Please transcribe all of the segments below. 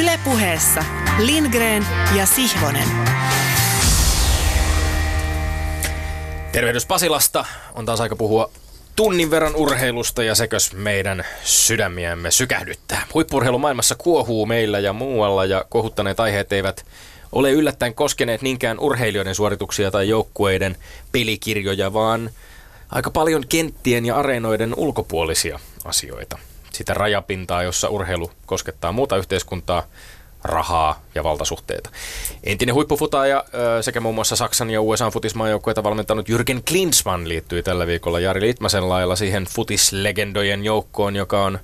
Ylepuheessa Lindgren ja Sihvonen. Tervehdys Pasilasta. On taas aika puhua tunnin verran urheilusta ja sekös meidän sydämiämme sykähdyttää. Huippurheilumaailmassa kuohuu meillä ja muualla ja kohuttaneet aiheet eivät ole yllättäen koskeneet niinkään urheilijoiden suorituksia tai joukkueiden pelikirjoja, vaan aika paljon kenttien ja areenoiden ulkopuolisia asioita. Sitä rajapintaa, jossa urheilu koskettaa muuta yhteiskuntaa, rahaa ja valtasuhteita. Entinen huippufutaaja sekä muun muassa Saksan ja USA futismaajoukkueita valmentanut Jürgen Klinsmann liittyi tällä viikolla Jari Litmasen lailla siihen futislegendojen joukkoon, joka on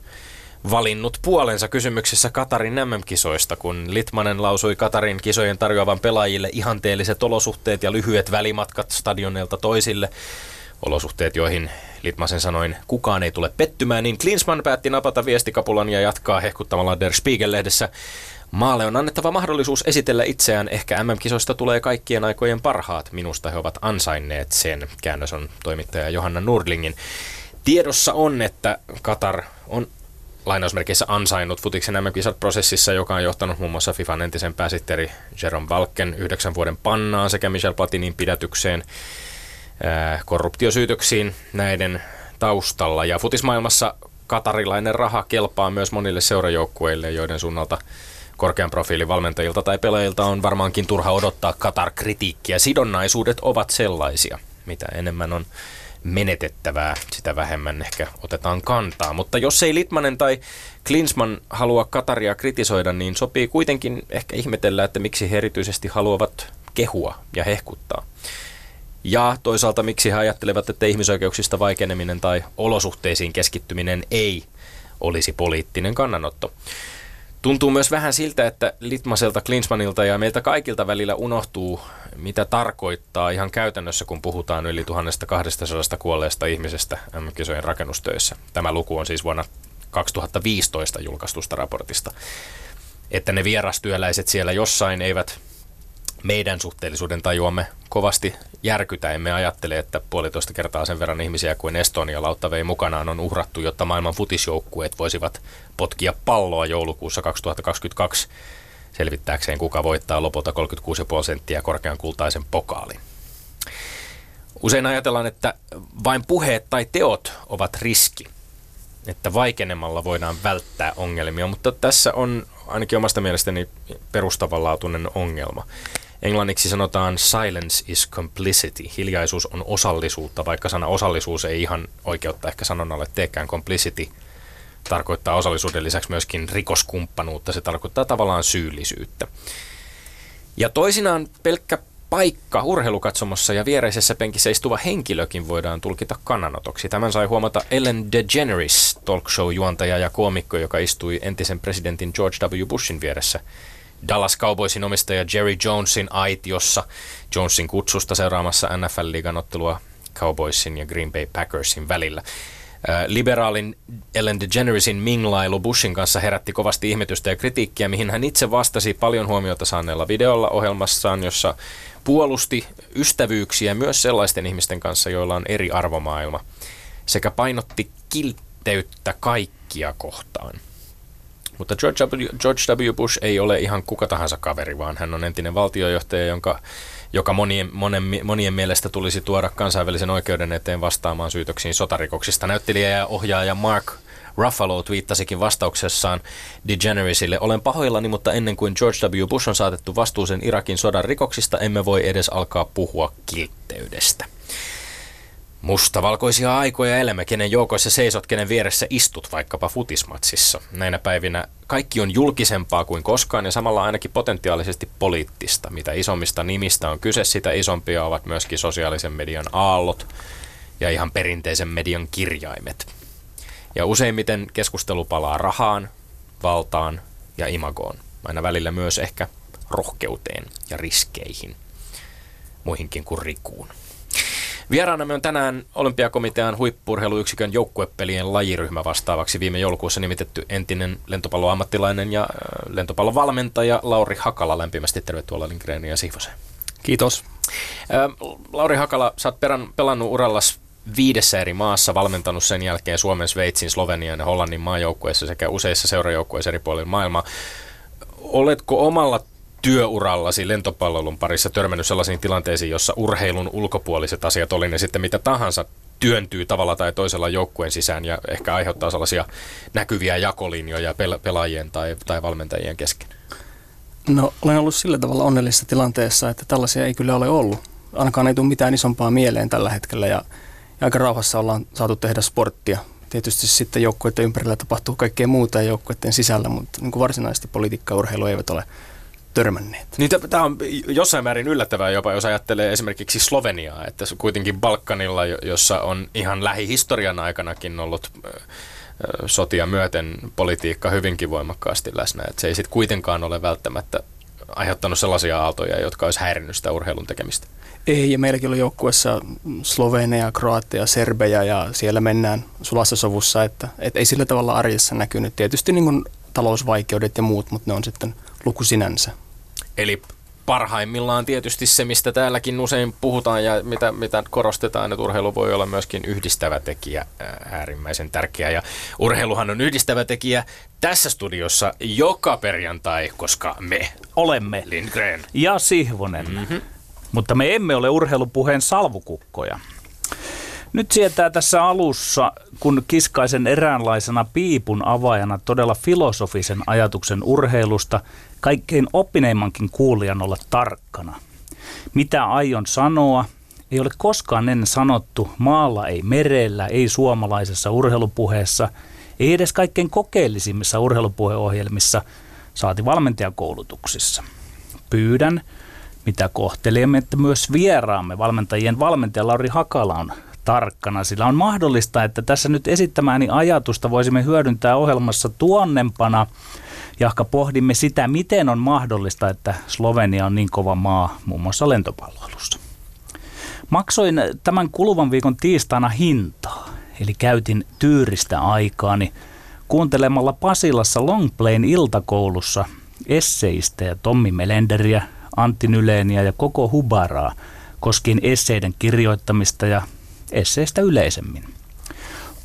valinnut puolensa kysymyksessä Katarin MM-kisoista, kun Litmanen lausui Katarin kisojen tarjoavan pelaajille ihanteelliset olosuhteet ja lyhyet välimatkat stadioneilta toisille. Olosuhteet, joihin Litmasen sanoin kukaan ei tule pettymään, niin Klinsmann päätti napata viestikapulan ja jatkaa hehkuttamalla Der Spiegel-lehdessä. Maalle on annettava mahdollisuus esitellä itseään. Ehkä MM-kisoista tulee kaikkien aikojen parhaat. Minusta he ovat ansainneet sen. Käännös on toimittaja Johanna Nurdlingin. Tiedossa on, että Katar on lainausmerkeissä ansainnut futiksen mm prosessissa, joka on johtanut muun muassa FIFAn entisen pääsihteeri Jerome Valken yhdeksän vuoden pannaan sekä Michel Platinin pidätykseen korruptiosyytöksiin näiden taustalla. Ja futismaailmassa katarilainen raha kelpaa myös monille seurajoukkueille, joiden suunnalta korkean profiilin valmentajilta tai pelaajilta on varmaankin turha odottaa Katar-kritiikkiä. Sidonnaisuudet ovat sellaisia, mitä enemmän on menetettävää, sitä vähemmän ehkä otetaan kantaa. Mutta jos ei Litmanen tai Klinsman halua Kataria kritisoida, niin sopii kuitenkin ehkä ihmetellä, että miksi he erityisesti haluavat kehua ja hehkuttaa. Ja toisaalta miksi he ajattelevat, että ihmisoikeuksista vaikeneminen tai olosuhteisiin keskittyminen ei olisi poliittinen kannanotto. Tuntuu myös vähän siltä, että Litmaselta, Klinsmanilta ja meiltä kaikilta välillä unohtuu, mitä tarkoittaa ihan käytännössä, kun puhutaan yli 1200 kuolleesta ihmisestä MM-kisojen rakennustöissä. Tämä luku on siis vuonna 2015 julkaistusta raportista. Että ne vierastyöläiset siellä jossain eivät meidän suhteellisuuden tajuamme kovasti järkytä. Emme ajattele, että puolitoista kertaa sen verran ihmisiä kuin Estonia lautta vei mukanaan on uhrattu, jotta maailman futisjoukkueet voisivat potkia palloa joulukuussa 2022 selvittääkseen, kuka voittaa lopulta 36,5 senttiä korkean kultaisen pokaalin. Usein ajatellaan, että vain puheet tai teot ovat riski, että vaikenemalla voidaan välttää ongelmia, mutta tässä on ainakin omasta mielestäni perustavanlaatuinen ongelma. Englanniksi sanotaan silence is complicity. Hiljaisuus on osallisuutta, vaikka sana osallisuus ei ihan oikeutta ehkä sanonnalle teekään. Complicity tarkoittaa osallisuuden lisäksi myöskin rikoskumppanuutta. Se tarkoittaa tavallaan syyllisyyttä. Ja toisinaan pelkkä paikka urheilukatsomossa ja viereisessä penkissä istuva henkilökin voidaan tulkita kannanotoksi. Tämän sai huomata Ellen DeGeneres, talk show-juontaja ja koomikko, joka istui entisen presidentin George W. Bushin vieressä Dallas Cowboysin omistaja Jerry Jonesin aitiossa Jonesin kutsusta seuraamassa NFL-liigan ottelua Cowboysin ja Green Bay Packersin välillä. Liberaalin Ellen DeGeneresin minglailu Bushin kanssa herätti kovasti ihmetystä ja kritiikkiä, mihin hän itse vastasi paljon huomiota saaneella videolla ohjelmassaan, jossa puolusti ystävyyksiä myös sellaisten ihmisten kanssa, joilla on eri arvomaailma, sekä painotti kiltteyttä kaikkia kohtaan. Mutta George W. George w. Bush ei ole ihan kuka tahansa kaveri, vaan hän on entinen valtiojohtaja, jonka, joka monien, monen, monien mielestä tulisi tuoda kansainvälisen oikeuden eteen vastaamaan syytöksiin sotarikoksista. Näyttelijä ja ohjaaja Mark Ruffalo twiittasikin vastauksessaan DeGeneresille, olen pahoillani, mutta ennen kuin George W. Bush on saatettu vastuuseen Irakin sodan rikoksista, emme voi edes alkaa puhua kiltteydestä. Mustavalkoisia aikoja elämä, kenen joukoissa seisot, kenen vieressä istut vaikkapa futismatsissa. Näinä päivinä kaikki on julkisempaa kuin koskaan ja samalla ainakin potentiaalisesti poliittista. Mitä isommista nimistä on kyse, sitä isompia ovat myöskin sosiaalisen median aallot ja ihan perinteisen median kirjaimet. Ja useimmiten keskustelu palaa rahaan, valtaan ja imagoon. Aina välillä myös ehkä rohkeuteen ja riskeihin. Muihinkin kuin rikuun. Vieraanamme on tänään Olympiakomitean huippurheiluyksikön joukkuepelien lajiryhmä vastaavaksi viime joulukuussa nimitetty entinen lentopalloammattilainen ja lentopallovalmentaja Lauri Hakala. Lämpimästi tervetuloa Lindgrenin ja Sihvoseen. Kiitos. Lauri Hakala, sä oot perän, pelannut urallas viidessä eri maassa, valmentanut sen jälkeen Suomen, Sveitsin, Slovenian ja Hollannin maajoukkueissa sekä useissa seurajoukkueissa eri puolilla maailmaa. Oletko omalla työurallasi lentopallolun parissa törmännyt sellaisiin tilanteisiin, jossa urheilun ulkopuoliset asiat, oli ne sitten mitä tahansa, työntyy tavalla tai toisella joukkueen sisään ja ehkä aiheuttaa sellaisia näkyviä jakolinjoja pel- pelaajien tai, tai valmentajien kesken? No olen ollut sillä tavalla onnellisessa tilanteessa, että tällaisia ei kyllä ole ollut. Ainakaan ei tule mitään isompaa mieleen tällä hetkellä ja, ja aika rauhassa ollaan saatu tehdä sporttia. Tietysti sitten joukkueiden ympärillä tapahtuu kaikkea muuta ja joukkueiden sisällä, mutta niin kuin varsinaisesti politiikka ja urheilu eivät ole törmänneet. Niin tämä on jossain määrin yllättävää jopa, jos ajattelee esimerkiksi Sloveniaa, että kuitenkin Balkanilla, jossa on ihan lähihistorian aikanakin ollut sotia myöten politiikka hyvinkin voimakkaasti läsnä. Että se ei sitten kuitenkaan ole välttämättä aiheuttanut sellaisia aaltoja, jotka olisi häirinnyt sitä urheilun tekemistä. Ei, ja meilläkin oli joukkuessa Slovenia, Kroatia, Serbejä ja siellä mennään sulassa sovussa, että, että ei sillä tavalla arjessa näkynyt. Tietysti niin kuin talousvaikeudet ja muut, mutta ne on sitten luku sinänsä. Eli parhaimmillaan tietysti se, mistä täälläkin usein puhutaan ja mitä, mitä korostetaan, että urheilu voi olla myöskin yhdistävä tekijä, äärimmäisen tärkeä. Ja urheiluhan on yhdistävä tekijä tässä studiossa joka perjantai, koska me olemme Lindgren ja Sihvonen. Mm-hmm. Mutta me emme ole urheilupuheen salvukukkoja. Nyt sietää tässä alussa, kun kiskaisen eräänlaisena piipun avaajana todella filosofisen ajatuksen urheilusta, kaikkein oppineimmankin kuulijan olla tarkkana. Mitä aion sanoa, ei ole koskaan ennen sanottu maalla ei merellä, ei suomalaisessa urheilupuheessa, ei edes kaikkein kokeellisimmissa urheilupuheohjelmissa, saati valmentajakoulutuksissa. Pyydän, mitä kohtelemme, että myös vieraamme valmentajien valmentaja Lauri Hakala on tarkkana, sillä on mahdollista, että tässä nyt esittämääni ajatusta voisimme hyödyntää ohjelmassa tuonnempana, jahka pohdimme sitä, miten on mahdollista, että Slovenia on niin kova maa muun muassa lentopalloilussa. Maksoin tämän kuluvan viikon tiistaina hintaa, eli käytin tyyristä aikaani kuuntelemalla Pasilassa Longplayn iltakoulussa ja Tommi Melenderiä, Antti Nyleeniä ja koko Hubaraa koskien esseiden kirjoittamista ja esseistä yleisemmin.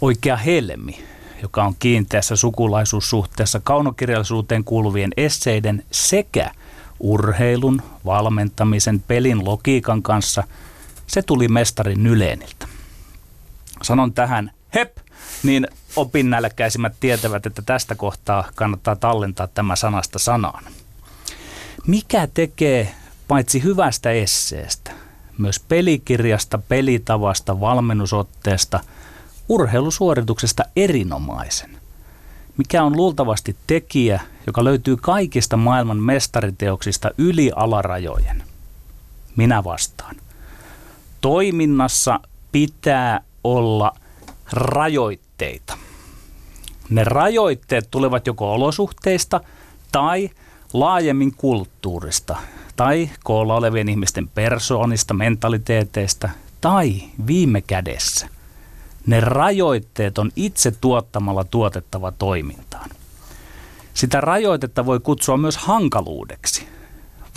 Oikea helmi, joka on kiinteässä sukulaisuussuhteessa kaunokirjallisuuteen kuuluvien esseiden sekä urheilun, valmentamisen, pelin logiikan kanssa, se tuli mestari Nyleeniltä. Sanon tähän hep, niin opinnälkäisimmät tietävät, että tästä kohtaa kannattaa tallentaa tämä sanasta sanaan. Mikä tekee paitsi hyvästä esseestä, myös pelikirjasta, pelitavasta, valmennusotteesta, urheilusuorituksesta erinomaisen. Mikä on luultavasti tekijä, joka löytyy kaikista maailman mestariteoksista yli alarajojen? Minä vastaan. Toiminnassa pitää olla rajoitteita. Ne rajoitteet tulevat joko olosuhteista tai laajemmin kulttuurista, tai koolla olevien ihmisten persoonista, mentaliteeteista, tai viime kädessä ne rajoitteet on itse tuottamalla tuotettava toimintaan. Sitä rajoitetta voi kutsua myös hankaluudeksi.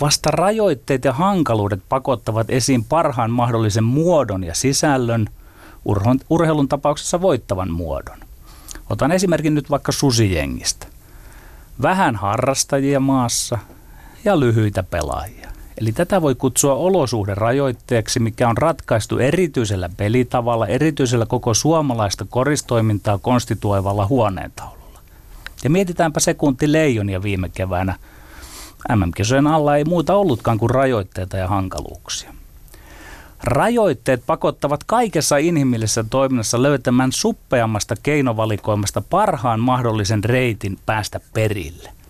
Vasta rajoitteet ja hankaluudet pakottavat esiin parhaan mahdollisen muodon ja sisällön, urheilun tapauksessa voittavan muodon. Otan esimerkin nyt vaikka susijengistä. Vähän harrastajia maassa, ja lyhyitä pelaajia. Eli tätä voi kutsua olosuhderajoitteeksi, mikä on ratkaistu erityisellä pelitavalla, erityisellä koko suomalaista koristoimintaa konstituoivalla huoneentaululla. Ja mietitäänpä sekunti leijonia viime keväänä. MM-kisojen alla ei muuta ollutkaan kuin rajoitteita ja hankaluuksia. Rajoitteet pakottavat kaikessa inhimillisessä toiminnassa löytämään suppeammasta keinovalikoimasta parhaan mahdollisen reitin päästä perille –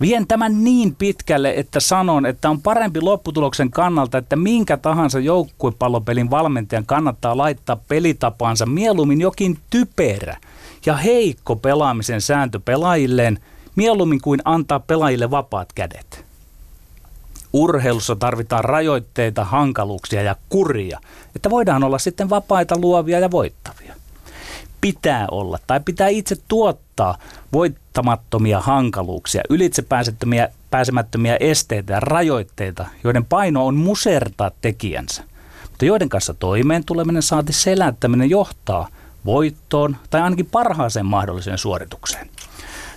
Vien tämän niin pitkälle, että sanon, että on parempi lopputuloksen kannalta, että minkä tahansa joukkuepallopelin valmentajan kannattaa laittaa pelitapaansa mieluummin jokin typerä ja heikko pelaamisen sääntö pelaajilleen, mieluummin kuin antaa pelaajille vapaat kädet. Urheilussa tarvitaan rajoitteita, hankaluuksia ja kuria, että voidaan olla sitten vapaita, luovia ja voittavia. Pitää olla tai pitää itse tuottaa voittamattomia hankaluuksia, ylitsepääsemättömiä pääsemättömiä esteitä ja rajoitteita, joiden paino on musertaa tekijänsä, mutta joiden kanssa toimeen tuleminen saati selättäminen johtaa voittoon tai ainakin parhaaseen mahdolliseen suoritukseen.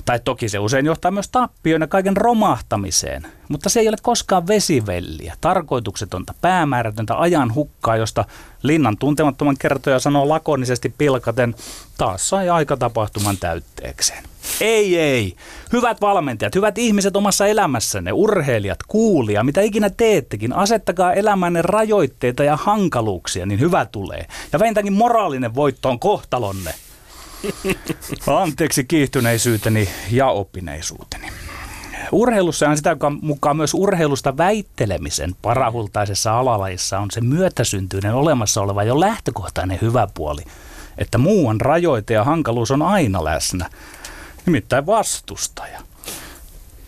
Tai toki se usein johtaa myös tappioon ja kaiken romahtamiseen, mutta se ei ole koskaan vesivelliä, tarkoituksetonta, päämäärätöntä ajan hukkaa, josta linnan tuntemattoman kertoja sanoo lakonisesti pilkaten, taas sai aika tapahtuman täytteekseen. Ei, ei. Hyvät valmentajat, hyvät ihmiset omassa elämässänne, urheilijat, kuulia, mitä ikinä teettekin, asettakaa elämänne rajoitteita ja hankaluuksia, niin hyvä tulee. Ja vähintäänkin moraalinen voitto on kohtalonne. Anteeksi kiihtyneisyyteni ja oppineisuuteni. Urheilussa on sitä mukaan myös urheilusta väittelemisen parahultaisessa alalajissa on se myötäsyntyinen olemassa oleva jo lähtökohtainen hyvä puoli, että muuan rajoite ja hankaluus on aina läsnä, nimittäin vastustaja.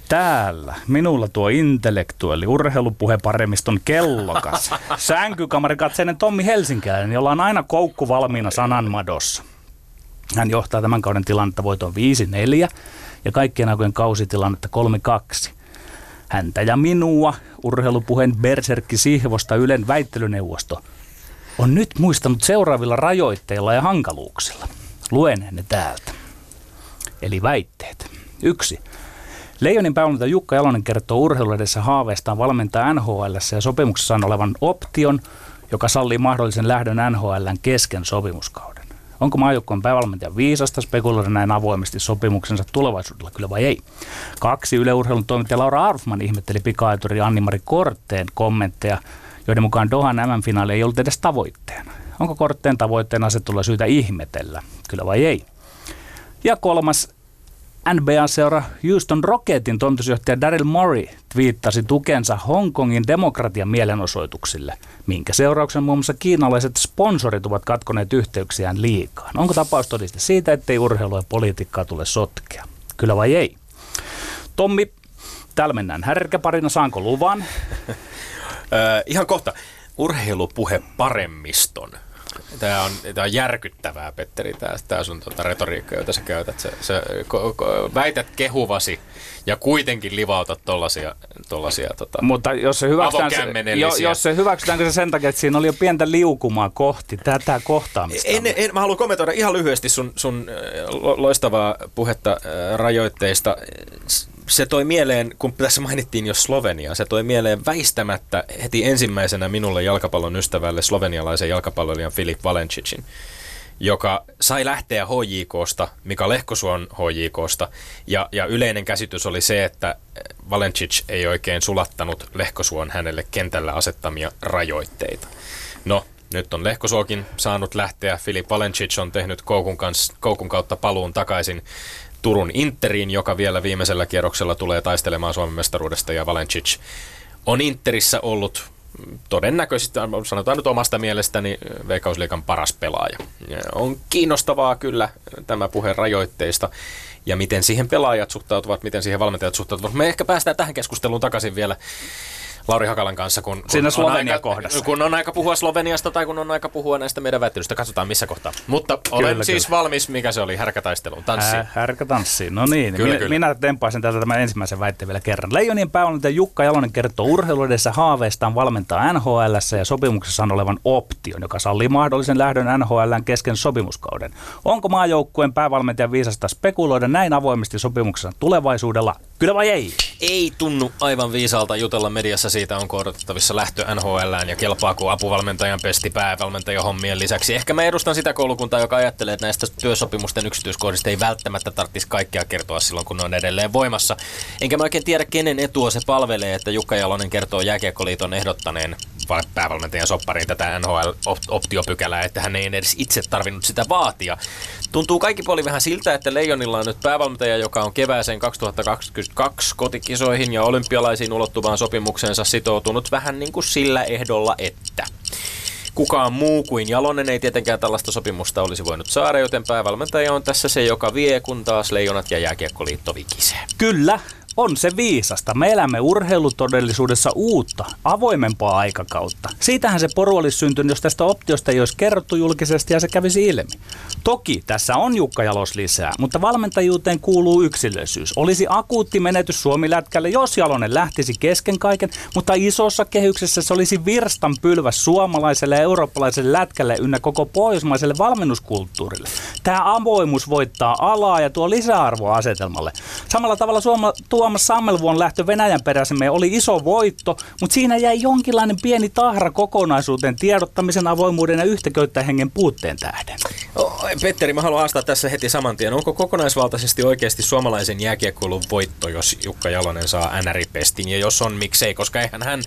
Täällä minulla tuo intellektuelli urheilupuheparemiston kellokas, sänkykamarikatseinen Tommi Helsinkiläinen, jolla on aina koukku valmiina sananmadossa. Hän johtaa tämän kauden tilannetta voiton 5-4 ja kaikkien aikojen kausitilannetta 3-2. Häntä ja minua, urheilupuheen Berserkki Sihvosta Ylen väittelyneuvosto, on nyt muistanut seuraavilla rajoitteilla ja hankaluuksilla. Luen ne täältä. Eli väitteet. Yksi. Leijonin päävalmentaja Jukka Jalonen kertoo urheiluedessä haaveestaan valmentaa NHL ja sopimuksessaan olevan option, joka sallii mahdollisen lähdön NHLn kesken sopimuskauden. Onko maajoukkueen päävalmentaja viisasta spekuloida näin avoimesti sopimuksensa tulevaisuudella, kyllä vai ei? Kaksi yleurheilun toimittaja Laura Arfman ihmetteli pikaajaturi Anni-Mari Kortteen kommentteja, joiden mukaan Dohan MM-finaali ei ollut edes tavoitteena. Onko Kortteen tavoitteen asettulla syytä ihmetellä, kyllä vai ei? Ja kolmas NBA-seura Houston Rocketin toimitusjohtaja Daryl Murray twiittasi tukensa Hongkongin demokratian mielenosoituksille, minkä seurauksen muun muassa kiinalaiset sponsorit ovat katkoneet yhteyksiään liikaa. Onko tapaus todiste siitä, ettei urheilu ja politiikkaa tule sotkea? Kyllä vai ei? Tommi, täällä mennään härkäparina. Saanko luvan? ihan kohta. Urheilupuhe paremmiston Tämä on, tämä on järkyttävää, Petteri, tämä, tämä sun tuota retoriikka, jota sä käytät. Sä, sä ko, ko, väität kehuvasi ja kuitenkin livautat tollasia, tollasia tota, Mutta jos se, hyväksytään, se, jo, jos se hyväksytäänkö se sen takia, että siinä oli jo pientä liukumaa kohti tätä kohtaamista? En, en, mä haluan kommentoida ihan lyhyesti sun, sun loistavaa puhetta rajoitteista se toi mieleen, kun tässä mainittiin jo Slovenia, se toi mieleen väistämättä heti ensimmäisenä minulle jalkapallon ystävälle slovenialaisen jalkapalloilijan Filip Valencicin, joka sai lähteä HJKsta, Mika Lehkosuon HJKsta, ja, ja yleinen käsitys oli se, että Valencic ei oikein sulattanut Lehkosuon hänelle kentällä asettamia rajoitteita. No, nyt on Lehkosuokin saanut lähteä. Filip Valencic on tehnyt Koukun, kanssa, Koukun kautta paluun takaisin Turun Interiin, joka vielä viimeisellä kierroksella tulee taistelemaan Suomen mestaruudesta ja Valencic on Interissä ollut todennäköisesti, sanotaan nyt omasta mielestäni, Veikkausliikan paras pelaaja. On kiinnostavaa kyllä tämä puhe rajoitteista ja miten siihen pelaajat suhtautuvat, miten siihen valmentajat suhtautuvat. Me ehkä päästään tähän keskusteluun takaisin vielä Lauri Hakalan kanssa, kun, kun, Siinä Slovenia kohdassa. kun on aika puhua Sloveniasta tai kun on aika puhua näistä meidän väittelystä. Katsotaan missä kohtaa. Mutta olen kyllä, siis kyllä. valmis, mikä se oli, härkätaisteluun, tanssiin. Äh, härkätanssiin, no niin. Kyllä, minä, kyllä. minä tempaisin täältä tämän ensimmäisen väitteen vielä kerran. Leijonien päävalmentaja Jukka Jalonen kertoo urheiluudessa haaveistaan valmentaa NHL ja sopimuksessa on olevan option, joka sallii mahdollisen lähdön NHLn kesken sopimuskauden. Onko maajoukkueen päävalmentaja viisasta spekuloida näin avoimesti sopimuksessa tulevaisuudella? Kyllä vai ei? Ei tunnu aivan viisaalta jutella mediassa siitä, onko odotettavissa lähtö NHLään ja kelpaako apuvalmentajan pesti päävalmentajan hommien lisäksi. Ehkä mä edustan sitä koulukuntaa, joka ajattelee, että näistä työsopimusten yksityiskohdista ei välttämättä tarvitsisi kaikkea kertoa silloin, kun ne on edelleen voimassa. Enkä mä oikein tiedä, kenen etua se palvelee, että Jukka Jalonen kertoo Jääkiekkoliiton ehdottaneen päävalmentajan soppariin tätä NHL-optiopykälää, että hän ei edes itse tarvinnut sitä vaatia. Tuntuu kaikki puoli vähän siltä, että Leijonilla on nyt päävalmentaja, joka on kevääseen 2022 kotikisoihin ja olympialaisiin ulottuvaan sopimukseensa sitoutunut vähän niin kuin sillä ehdolla, että kukaan muu kuin Jalonen ei tietenkään tällaista sopimusta olisi voinut saada, joten päävalmentaja on tässä se, joka vie, kun taas Leijonat ja Jääkiekkoliitto vikisee. Kyllä, on se viisasta. Me elämme urheilutodellisuudessa uutta, avoimempaa aikakautta. Siitähän se poru olisi syntynyt, jos tästä optiosta ei olisi kerrottu julkisesti ja se kävisi ilmi. Toki tässä on Jukka Jalos lisää, mutta valmentajuuteen kuuluu yksilöllisyys. Olisi akuutti menetys Suomi-lätkälle, jos Jalonen lähtisi kesken kaiken, mutta isossa kehyksessä se olisi virstan pylväs suomalaiselle ja eurooppalaiselle lätkälle ynnä koko pohjoismaiselle valmennuskulttuurille. Tämä avoimuus voittaa alaa ja tuo lisäarvoa asetelmalle. Samalla tavalla Suoma, Tuomas Sammelvuon lähtö Venäjän peräsemme oli iso voitto, mutta siinä jäi jonkinlainen pieni tahra kokonaisuuteen tiedottamisen avoimuuden ja yhtäköyttähengen puutteen tähden. Petteri, mä haluan haastaa tässä heti saman tien. Onko kokonaisvaltaisesti oikeasti suomalaisen jääkiekkoilun voitto, jos Jukka Jalonen saa NR-pestin? Ja jos on, miksei? Koska eihän hän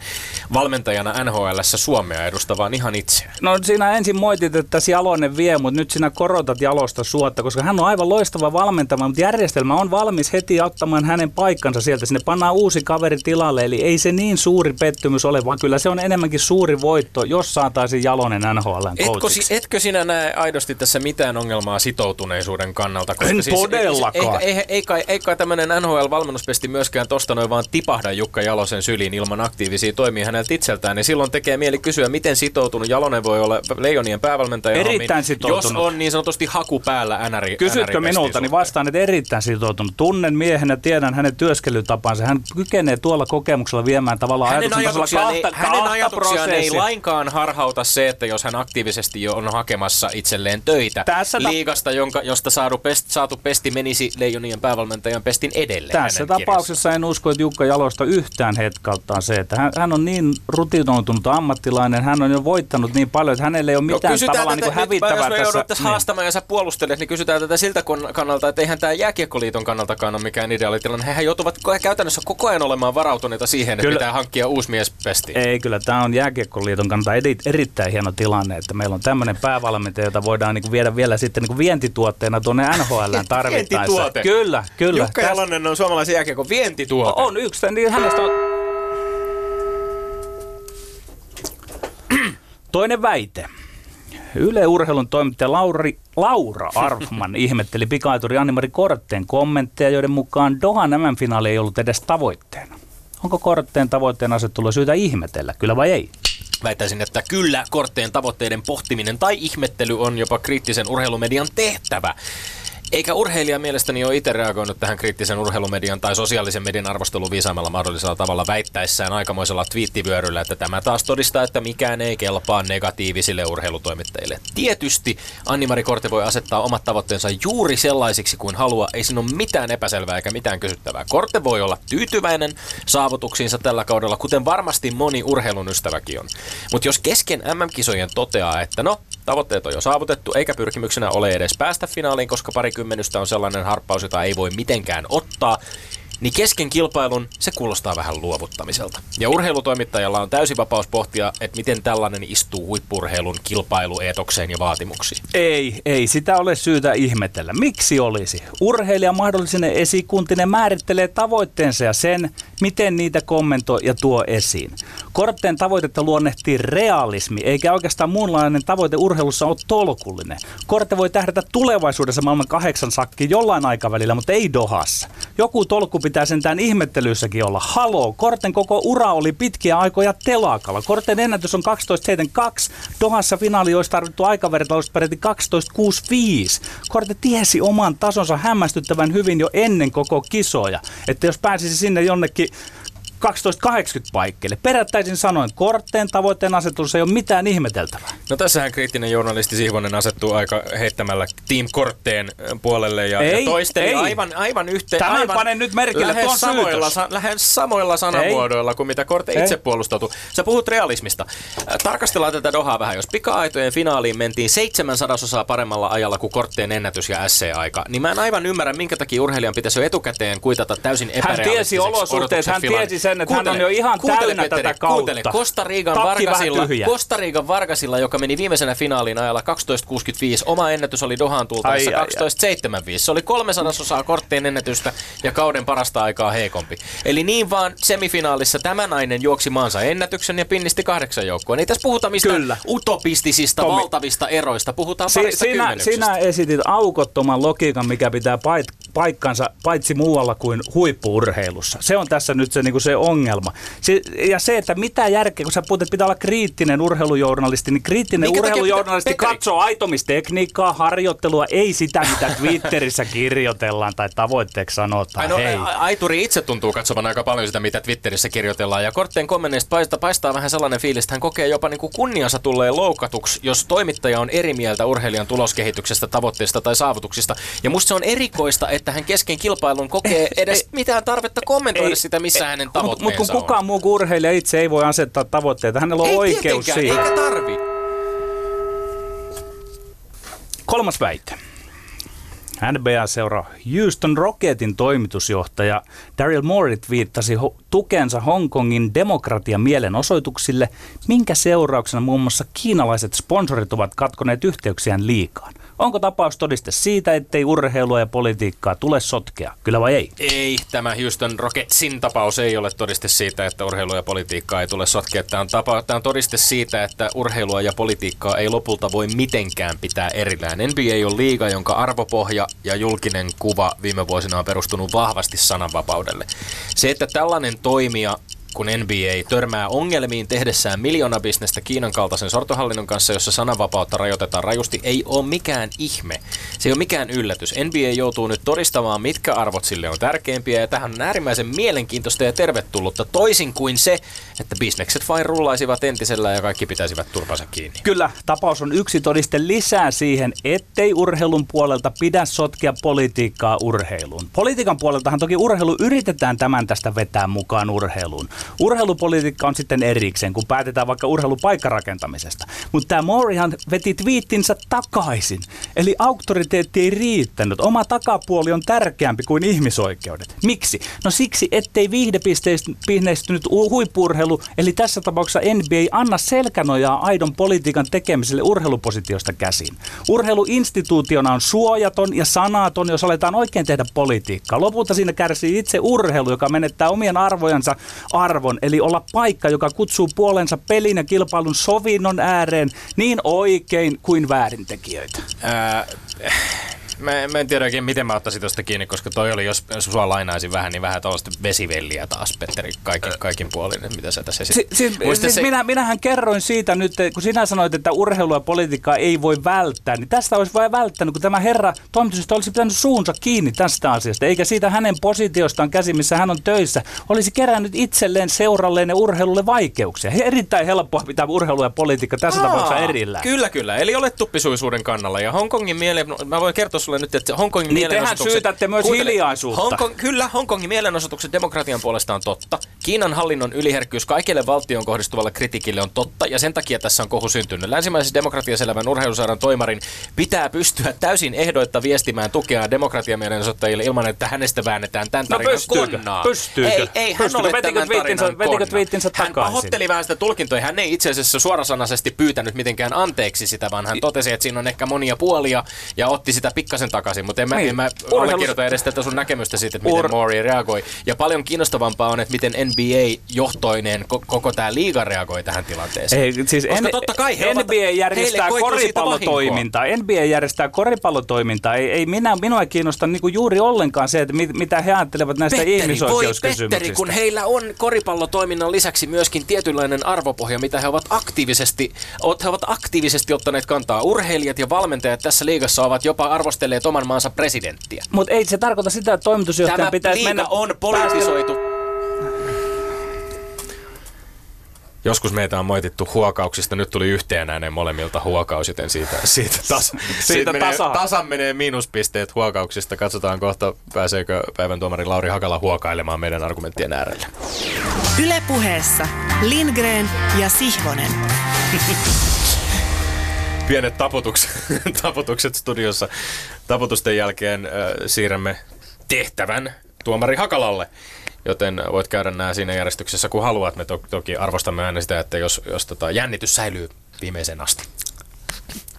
valmentajana NHL Suomea edusta, vaan ihan itse. No siinä ensin moitit, että Jalonen vie, mutta nyt sinä korotat jalosta suotta, koska hän on aivan loistava valmentava, mutta järjestelmä on valmis heti ottamaan hänen paikkansa sieltä. Sinne pannaan uusi kaveri tilalle, eli ei se niin suuri pettymys ole, vaan kyllä se on enemmänkin suuri voitto, jos saataisiin Jalonen NHL etkö, etkö sinä näe aidosti tässä mitään ongelmaa sitoutuneisuuden kannalta? Koska en siis, todellakaan. Ei, ei, ei, kai, ei kai tämmöinen NHL-valmennuspesti myöskään tosta noin vaan tipahda Jukka Jalosen syliin ilman aktiivisia toimia häneltä itseltään, niin silloin tekee mieli kysyä, miten sitoutunut Jalonen voi olla Leijonien päävalmentaja. Erittäin sitoutunut. Jos on niin sanotusti haku päällä NR, Kysytkö minulta, niin vastaan, että erittäin sitoutunut. Tunnen miehen ja tiedän hänen työskentelytapansa. Hän kykenee tuolla kokemuksella viemään tavallaan hänen ajatuksiaan, kahta, ei, hänen ajatuksiaan ei lainkaan harhauta se, että jos hän aktiivisesti jo on hakemassa itselleen töitä Tässä liigasta, jonka, josta saatu, pest, saatu pesti menisi Leijonien päävalmentajan pestin edelleen. Tässä tapauksessa kirjassa. en usko, että Jukka Jalosta yhtään hetkaltaan se, että hän, hän on niin rutinoitunut ammattilainen, hän on jo voittanut niin paljon, että hänellä ei ole no, mitään no, tavallaan niin hävittävää tässä. Jos me tässä niin. haastamaan ja sä puolustelet, niin kysytään tätä siltä kannalta, että eihän tämä Jääkiekkoliiton kannaltakaan ole mikään ideaalitilanne. Hehän joutuvat käytännössä koko ajan olemaan varautuneita siihen, että kyllä, pitää hankkia uusi mies pesti. Ei, kyllä tämä on Jääkiekkoliiton kannalta erittäin hieno tilanne, että meillä on tämmöinen päävalmentaja, jota voidaan niin viedä vielä sitten niin vientituotteena tuonne NHL tarvittaessa. Vientituote. Kyllä, kyllä. Jukka Jalonen on suomalaisen jääkiekon vientituote. On yksi, niin hänestä on... Toinen väite. Yle Urheilun toimittaja Lauri, Laura Arfman ihmetteli pikaituri Annimari Kortteen kommentteja, joiden mukaan Dohan MM-finaali ei ollut edes tavoitteena. Onko Kortteen tavoitteen asettelua syytä ihmetellä, kyllä vai ei? Väittäisin, että kyllä kortteen tavoitteiden pohtiminen tai ihmettely on jopa kriittisen urheilumedian tehtävä. Eikä urheilija mielestäni ole itse reagoinut tähän kriittisen urheilumedian tai sosiaalisen median arvosteluun viisaamalla mahdollisella tavalla väittäessään aikamoisella twiittivyöryllä, että tämä taas todistaa, että mikään ei kelpaa negatiivisille urheilutoimittajille. Tietysti Anni-Mari Korte voi asettaa omat tavoitteensa juuri sellaisiksi kuin haluaa. Ei siinä ole mitään epäselvää eikä mitään kysyttävää. Korte voi olla tyytyväinen saavutuksiinsa tällä kaudella, kuten varmasti moni urheilun ystäväkin on. Mutta jos kesken MM-kisojen toteaa, että no, tavoitteet on jo saavutettu, eikä pyrkimyksenä ole edes päästä finaaliin, koska parikymmenystä on sellainen harppaus, jota ei voi mitenkään ottaa, niin kesken kilpailun se kuulostaa vähän luovuttamiselta. Ja urheilutoimittajalla on täysi vapaus pohtia, että miten tällainen istuu huippurheilun kilpailueetokseen ja vaatimuksiin. Ei, ei sitä ole syytä ihmetellä. Miksi olisi? Urheilija mahdollinen esikuntinen määrittelee tavoitteensa ja sen, miten niitä kommentoi ja tuo esiin. Kortteen tavoitetta luonnehtii realismi, eikä oikeastaan muunlainen tavoite urheilussa ole tolkullinen. Korte voi tähdätä tulevaisuudessa maailman kahdeksan sakki jollain aikavälillä, mutta ei Dohassa. Joku tolku pitää sentään ihmettelyssäkin olla. Haloo, Korten koko ura oli pitkiä aikoja telakalla. Korten ennätys on 12.72. Dohassa finaali olisi tarvittu aikaverta olisi peräti 12.65. Korte tiesi oman tasonsa hämmästyttävän hyvin jo ennen koko kisoja. Että jos pääsisi sinne jonnekin 1280 paikkeille. Perättäisin sanoen, kortteen tavoitteen asetus ei ole mitään ihmeteltävää. No tässähän kriittinen journalisti Sihvonen asettuu aika heittämällä Team Kortteen puolelle ja, ei, ja toisteli ei. aivan, aivan yhteen. Tämän aivan panen nyt merkille, lähes samoilla, sa, lähes samoilla sanamuodoilla ei. kuin mitä Korte itse puolustautui. Sä puhut realismista. Tarkastellaan tätä Dohaa vähän. Jos pika-aitojen finaaliin mentiin seitsemän sadasosaa paremmalla ajalla kuin Kortteen ennätys ja SC-aika, niin mä en aivan ymmärrä, minkä takia urheilijan pitäisi jo etukäteen kuitata täysin epärealistiseksi Hän tiesi olosuhteet, hän tiesi sen, sen, että kuuntele, hän on jo ihan täynnä Petteri, tätä kautta. Kuuntele, Costa Rican Vargasilla, Costa Rican Vargasilla, joka meni viimeisenä finaaliin ajalla 12.65. Oma ennätys oli Dohaan tultaessa 12.75. Se oli kolme sadasosaa korttien ennätystä ja kauden parasta aikaa heikompi. Eli niin vaan semifinaalissa tämä nainen juoksi maansa ennätyksen ja pinnisti kahdeksan joukkoa. Ei tässä puhuta mistään Kyllä. utopistisista Tomi. valtavista eroista. Puhutaan Si- parista sinä, sinä esitit aukottoman logiikan, mikä pitää pait, paikkansa paitsi muualla kuin huippuurheilussa. Se on tässä nyt se, niin kuin se ongelma. Se, ja se, että mitä järkeä, kun sä puhut, että pitää olla kriittinen urheilujournalisti, niin kriittinen takia urheilujournalisti pitää- katsoo aitomistekniikkaa, harjoittelua, ei sitä, mitä Twitterissä kirjoitellaan tai tavoitteeksi sanotaan. Ai no, Hei. Aituri itse tuntuu katsovan aika paljon sitä, mitä Twitterissä kirjoitellaan. Ja korttien kommenteista paistaa, paistaa vähän sellainen fiilis, että hän kokee jopa niin kuin kunniansa tulee loukatuksi, jos toimittaja on eri mieltä urheilijan tuloskehityksestä, tavoitteista tai saavutuksista. Ja musta se on erikoista, että hän kesken kilpailun kokee edes mitään tarvetta kommentoida sitä, missä hänen Mutta tavoitteensa mut kun on. kukaan muu kuin urheilija itse ei voi asettaa tavoitteita, hänellä on ei oikeus siihen. eikä tarvi. Kolmas väite. NBA-seura Houston Rocketin toimitusjohtaja Daryl Morey viittasi ho- tukensa Hongkongin demokratian mielenosoituksille, minkä seurauksena muun muassa kiinalaiset sponsorit ovat katkoneet yhteyksiään liikaan. Onko tapaus todiste siitä, ettei urheilua ja politiikkaa tule sotkea? Kyllä vai ei? Ei, tämä Houston Rocketsin tapaus ei ole todiste siitä, että urheilua ja politiikkaa ei tule sotkea. Tämä on, tapa, tämä on todiste siitä, että urheilua ja politiikkaa ei lopulta voi mitenkään pitää erillään. NBA on liiga, jonka arvopohja ja julkinen kuva viime vuosina on perustunut vahvasti sananvapaudelle. Se, että tällainen toimija kun NBA törmää ongelmiin tehdessään miljoonabisnestä Kiinan kaltaisen sortohallinnon kanssa, jossa sananvapautta rajoitetaan rajusti, ei ole mikään ihme. Se ei ole mikään yllätys. NBA joutuu nyt todistamaan, mitkä arvot sille on tärkeimpiä, ja tähän on äärimmäisen mielenkiintoista ja tervetullutta, toisin kuin se, että bisnekset vain rullaisivat entisellä ja kaikki pitäisivät turpansa kiinni. Kyllä, tapaus on yksi todiste lisää siihen, ettei urheilun puolelta pidä sotkea politiikkaa urheiluun. Politiikan puoleltahan toki urheilu yritetään tämän tästä vetää mukaan urheiluun. Urheilupolitiikka on sitten erikseen, kun päätetään vaikka urheilupaikkarakentamisesta. Mutta tämä Morihan veti twiittinsä takaisin. Eli auktoriteetti ei riittänyt. Oma takapuoli on tärkeämpi kuin ihmisoikeudet. Miksi? No siksi, ettei viihdepisteistynyt huippurheilu, eli tässä tapauksessa NBA, anna selkänojaa aidon politiikan tekemiselle urheilupositiosta käsin. Urheiluinstituutiona on suojaton ja sanaton, jos aletaan oikein tehdä politiikkaa. Lopulta siinä kärsii itse urheilu, joka menettää omien arvojansa arvon, eli olla paikka, joka kutsuu puolensa pelin ja kilpailun sovinnon ääreen niin oikein kuin väärintekijöitä. Ää, mä, mä en tiedä oikein, miten mä ottaisin tuosta kiinni, koska toi oli, jos sua lainaisin vähän, niin vähän tällaista vesivelliä taas, Petteri, kaikin, kaikin puolin, mitä sä tässä Si- esit. siis, Muista siis se- minä, minähän kerroin siitä nyt, kun sinä sanoit, että urheilua ja politiikkaa ei voi välttää, niin tästä olisi vain välttänyt, kun tämä herra toimitusjohtaja olisi pitänyt suunsa kiinni tästä asiasta, eikä siitä hänen positiostaan käsi, missä hän on töissä, olisi kerännyt itselleen, seuralleen ja urheilulle vaikeuksia. He erittäin helppoa pitää urheilu ja politiikka tässä Aa, tapauksessa erillään. Kyllä, kyllä. Eli olet tuppisuisuuden kannalla. Ja Hongkongin mielen... Mä voin kertoa sulle nyt, että Hongkongin Niin tehän mielenosoitukset... syytätte myös hiljaisuutta. Hongkong, kyllä, Hongkongin mielenosoitukset demokratian puolesta on totta. Kiinan hallinnon yliherkkyys kaikille valtion kohdistuvalle kritiikille on totta. Ja sen takia tässä on kohu syntynyt. Länsimaisessa demokratiassa elävän urheiluseuran toimarin pitää pystyä täysin ehdoitta viestimään tukea demokratian mielenosoittajille ilman, että hänestä väännetään tämän No tarinan pystyykö? konnaa. Pystyykö? Ei, ei hän Pystyykö? ole Vetikö tämän tarinan vetikö twiittinsä Hän takaisin? pahoitteli vähän sitä tulkintoja. Hän ei itse asiassa suorasanaisesti pyytänyt mitenkään anteeksi sitä, vaan hän totesi, että siinä on ehkä monia puolia ja otti sitä pikkasen takaisin. Mutta en mä, Niin. en mä Urheilus- allekirjoita edes tätä sun näkemystä siitä, että miten Ur- Maury reagoi. Ja paljon kiinnostavampaa on, että miten NBA-johtoinen ko- koko tämä liiga reagoi tähän tilanteeseen. Ei, siis Koska N- totta kai he ovat- NBA järjestää koituu siitä koripallotoimintaa. NBA järjestää koripallotoimintaa. Ei, ei minä, minua ei kiinnosta niinku juuri ollenkaan se, että mit, mitä he ajattelevat näistä Petteri, voi ihmisoikeuskysymyksistä. Petteri, kun heillä on koripallotoiminnan lisäksi myöskin tietynlainen arvopohja, mitä he ovat aktiivisesti, he ovat aktiivisesti ottaneet kantaa. Urheilijat ja valmentajat tässä liigassa ovat jopa arvostelleet oman maansa presidenttiä. Mutta ei se tarkoita sitä, että toimitusjohtajan Tämä pitäisi mennä... on politisoitu. Joskus meitä on moitittu huokauksista, nyt tuli yhteen ääneen molemmilta huokaus, joten siitä, siitä, tas, siitä menee, tasaa. tasan menee miinuspisteet huokauksista. Katsotaan kohta, pääseekö päivän tuomari Lauri Hakala huokailemaan meidän argumenttien äärelle. Ylepuheessa Lindgren ja Sihvonen. Pienet taputukset, taputukset studiossa. Taputusten jälkeen äh, siirrämme tehtävän tuomari Hakalalle. Joten voit käydä nämä siinä järjestyksessä, kun haluat. Me to- toki arvostamme aina sitä, että jos, jos tota, jännitys säilyy viimeiseen asti.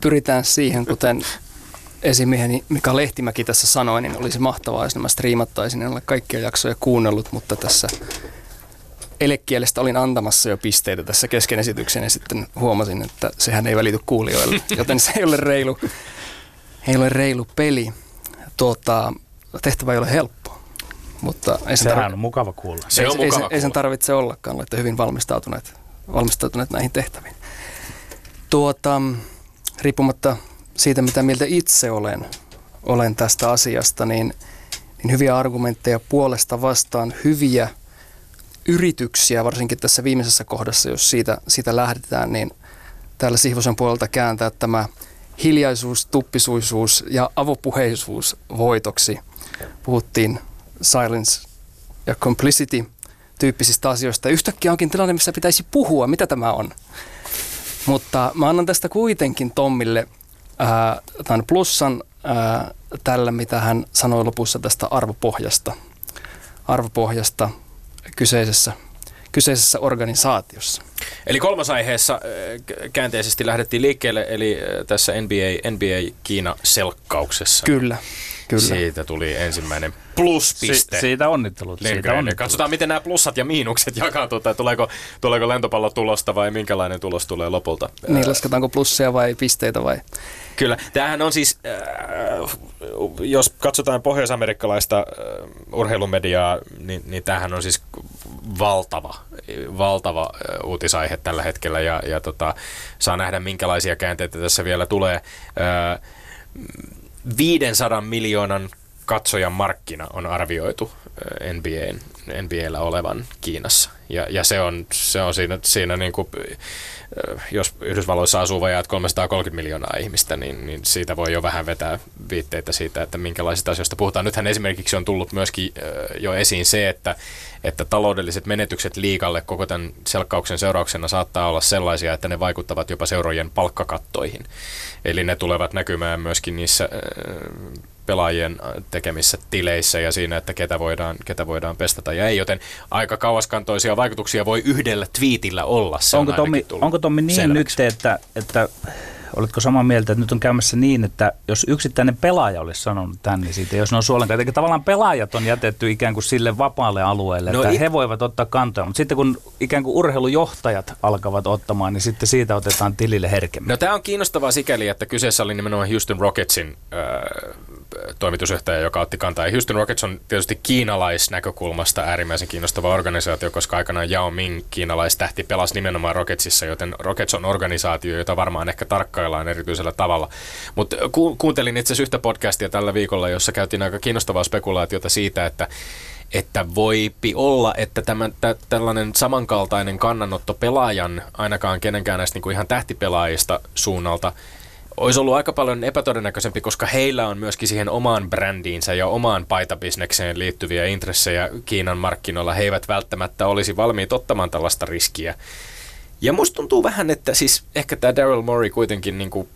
pyritään siihen, kuten esimieheni Mika Lehtimäki tässä sanoi, niin olisi mahtavaa, jos nämä striimattaisiin. En ole kaikkia jaksoja kuunnellut, mutta tässä elekielestä olin antamassa jo pisteitä tässä kesken esityksen ja sitten huomasin, että sehän ei välity kuulijoille, joten se ei ole reilu, ei ole reilu peli. Tuota, tehtävä ei ole helppo, mutta ei sen, Sehän on mukava kuulla. Se ei, on ei, mukava sen, ei sen kuulla. tarvitse ollakaan, olette hyvin valmistautuneet, valmistautuneet näihin tehtäviin. Tuota, riippumatta siitä, mitä mieltä itse olen, olen tästä asiasta, niin, niin hyviä argumentteja puolesta vastaan, hyviä yrityksiä, varsinkin tässä viimeisessä kohdassa, jos siitä, siitä lähdetään, niin täällä Sihvosen puolelta kääntää tämä hiljaisuus, tuppisuisuus ja avopuheisuus voitoksi. Puhuttiin silence ja complicity tyyppisistä asioista. Yhtäkkiä onkin tilanne, missä pitäisi puhua, mitä tämä on. Mutta mä annan tästä kuitenkin Tommille ää, tämän plussan ää, tällä, mitä hän sanoi lopussa tästä arvopohjasta. Arvopohjasta kyseisessä, kyseisessä organisaatiossa. Eli kolmasaiheessa äh, käänteisesti lähdettiin liikkeelle, eli äh, tässä NBA, NBA Kiina-selkkauksessa. Kyllä, kyllä. Siitä tuli ensimmäinen pluspiste. Si- siitä onnittelut. Siitä Lindgren. onnittelut. Katsotaan, miten nämä plussat ja miinukset jakautuu, tai tuleeko, tuleeko lentopallo tulosta vai minkälainen tulos tulee lopulta. Niin, lasketaanko plusseja vai pisteitä vai? Kyllä. Tämähän on siis, äh, jos katsotaan pohjoisamerikkalaista äh, urheilumediaa, niin, niin tämähän on siis valtava, valtava äh, uutisaihe tällä hetkellä ja, ja tota, saa nähdä minkälaisia käänteitä tässä vielä tulee. Äh, 500 miljoonan katsojan markkina on arvioitu NBAn, NBAllä olevan Kiinassa. Ja, ja se on, se on siinä, siinä niin kuin, äh, jos Yhdysvalloissa asuu vajaat 330 miljoonaa ihmistä, niin, niin siitä voi jo vähän vetää viitteitä siitä, että minkälaisista asioista puhutaan. Nythän esimerkiksi on tullut myöskin äh, jo esiin se, että, että taloudelliset menetykset liikalle koko tämän selkkauksen seurauksena saattaa olla sellaisia, että ne vaikuttavat jopa seurojen palkkakattoihin. Eli ne tulevat näkymään myöskin niissä äh, pelaajien tekemissä tileissä ja siinä, että ketä voidaan, ketä voidaan pestata ja ei, joten aika kauaskantoisia vaikutuksia voi yhdellä twiitillä olla. Se onko, on Tommi, onko Tommi niin selväksi. nyt, että, että oletko samaa mieltä, että nyt on käymässä niin, että jos yksittäinen pelaaja olisi sanonut tämän, niin siitä ei olisi noussut ollenkaan. Eli tavallaan pelaajat on jätetty ikään kuin sille vapaalle alueelle, No että it- he voivat ottaa kantoja. Mutta sitten kun ikään kuin urheilujohtajat alkavat ottamaan, niin sitten siitä otetaan tilille herkemmin. No tämä on kiinnostavaa sikäli, että kyseessä oli nimenomaan Houston Rocketsin äh, toimitusjohtaja, joka otti kantaa. Houston Rockets on tietysti kiinalaisnäkökulmasta äärimmäisen kiinnostava organisaatio, koska aikanaan Yao Ming, kiinalaistähti, pelasi nimenomaan Rocketsissa, joten Rockets on organisaatio, jota varmaan ehkä tarkkaillaan erityisellä tavalla. Mutta ku- kuuntelin itse asiassa yhtä podcastia tällä viikolla, jossa käytiin aika kiinnostavaa spekulaatiota siitä, että että voipi olla, että tämän, tä, tällainen samankaltainen kannanotto pelaajan, ainakaan kenenkään näistä niin kuin ihan tähtipelaajista suunnalta, olisi ollut aika paljon epätodennäköisempi, koska heillä on myöskin siihen omaan brändiinsä ja omaan paitabisnekseen liittyviä intressejä Kiinan markkinoilla. He eivät välttämättä olisi valmiit ottamaan tällaista riskiä. Ja musta tuntuu vähän, että siis ehkä tämä Daryl Morey kuitenkin niin kuin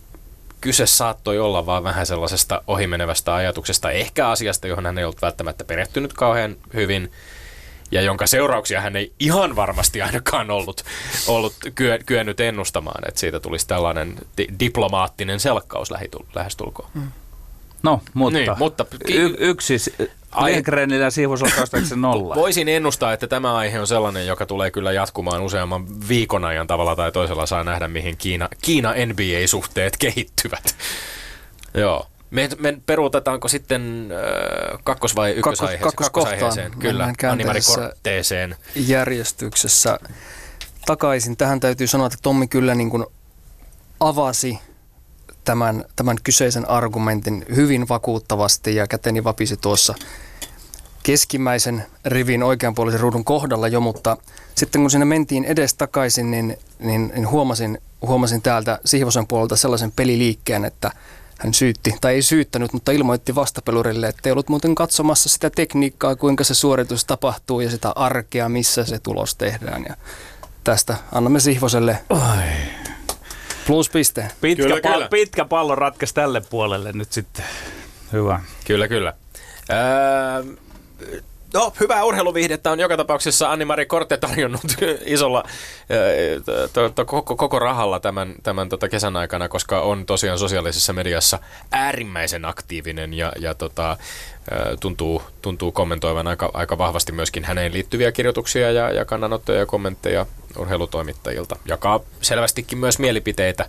kyse saattoi olla vaan vähän sellaisesta ohimenevästä ajatuksesta, ehkä asiasta, johon hän ei ollut välttämättä perehtynyt kauhean hyvin, ja jonka seurauksia hän ei ihan varmasti ainakaan ollut, ollut kyö, kyennyt ennustamaan, että siitä tulisi tällainen di- diplomaattinen selkkaus lähitul- lähestulkoon. Mm. No, mutta, Niin, mutta- y- yksi Lindgrenillä ja Siivossa on nolla. Voisin ennustaa, että tämä aihe on sellainen, joka tulee kyllä jatkumaan useamman viikon ajan tavalla tai toisella. Saa nähdä, mihin Kiina, Kiina NBA-suhteet kehittyvät. Joo. Me, me peruutetaanko sitten äh, kakkos- vai ykkösaiheeseen? kakkoskohtaan. Kakkosaiheeseen, kyllä. Mennään Animari käänteisessä- Kortteeseen. järjestyksessä takaisin. Tähän täytyy sanoa, että Tommi kyllä niin kuin avasi tämän, tämän kyseisen argumentin hyvin vakuuttavasti ja käteni vapisi tuossa keskimmäisen rivin oikeanpuolisen ruudun kohdalla jo, mutta sitten kun sinne mentiin edes takaisin, niin, niin, niin huomasin, huomasin täältä Sihvosen puolelta sellaisen peliliikkeen, että hän syytti, tai ei syyttänyt, mutta ilmoitti vastapelurille, että ei ollut muuten katsomassa sitä tekniikkaa, kuinka se suoritus tapahtuu ja sitä arkea, missä se tulos tehdään. Ja tästä annamme Sihvoselle pluspiste. Pitkä, Kyllä, pal- kyllä. pitkä pallo ratkaisi tälle puolelle nyt sitten. Hyvä. Kyllä, kyllä. Öö, No, hyvää urheiluviihdettä on joka tapauksessa Anni-Mari Korte tarjonnut isolla to, to, koko, koko rahalla tämän, tämän tota kesän aikana, koska on tosiaan sosiaalisessa mediassa äärimmäisen aktiivinen ja, ja tota, tuntuu, tuntuu kommentoivan aika, aika vahvasti myöskin häneen liittyviä kirjoituksia ja, ja kannanottoja ja kommentteja urheilutoimittajilta. Jakaa selvästikin myös mielipiteitä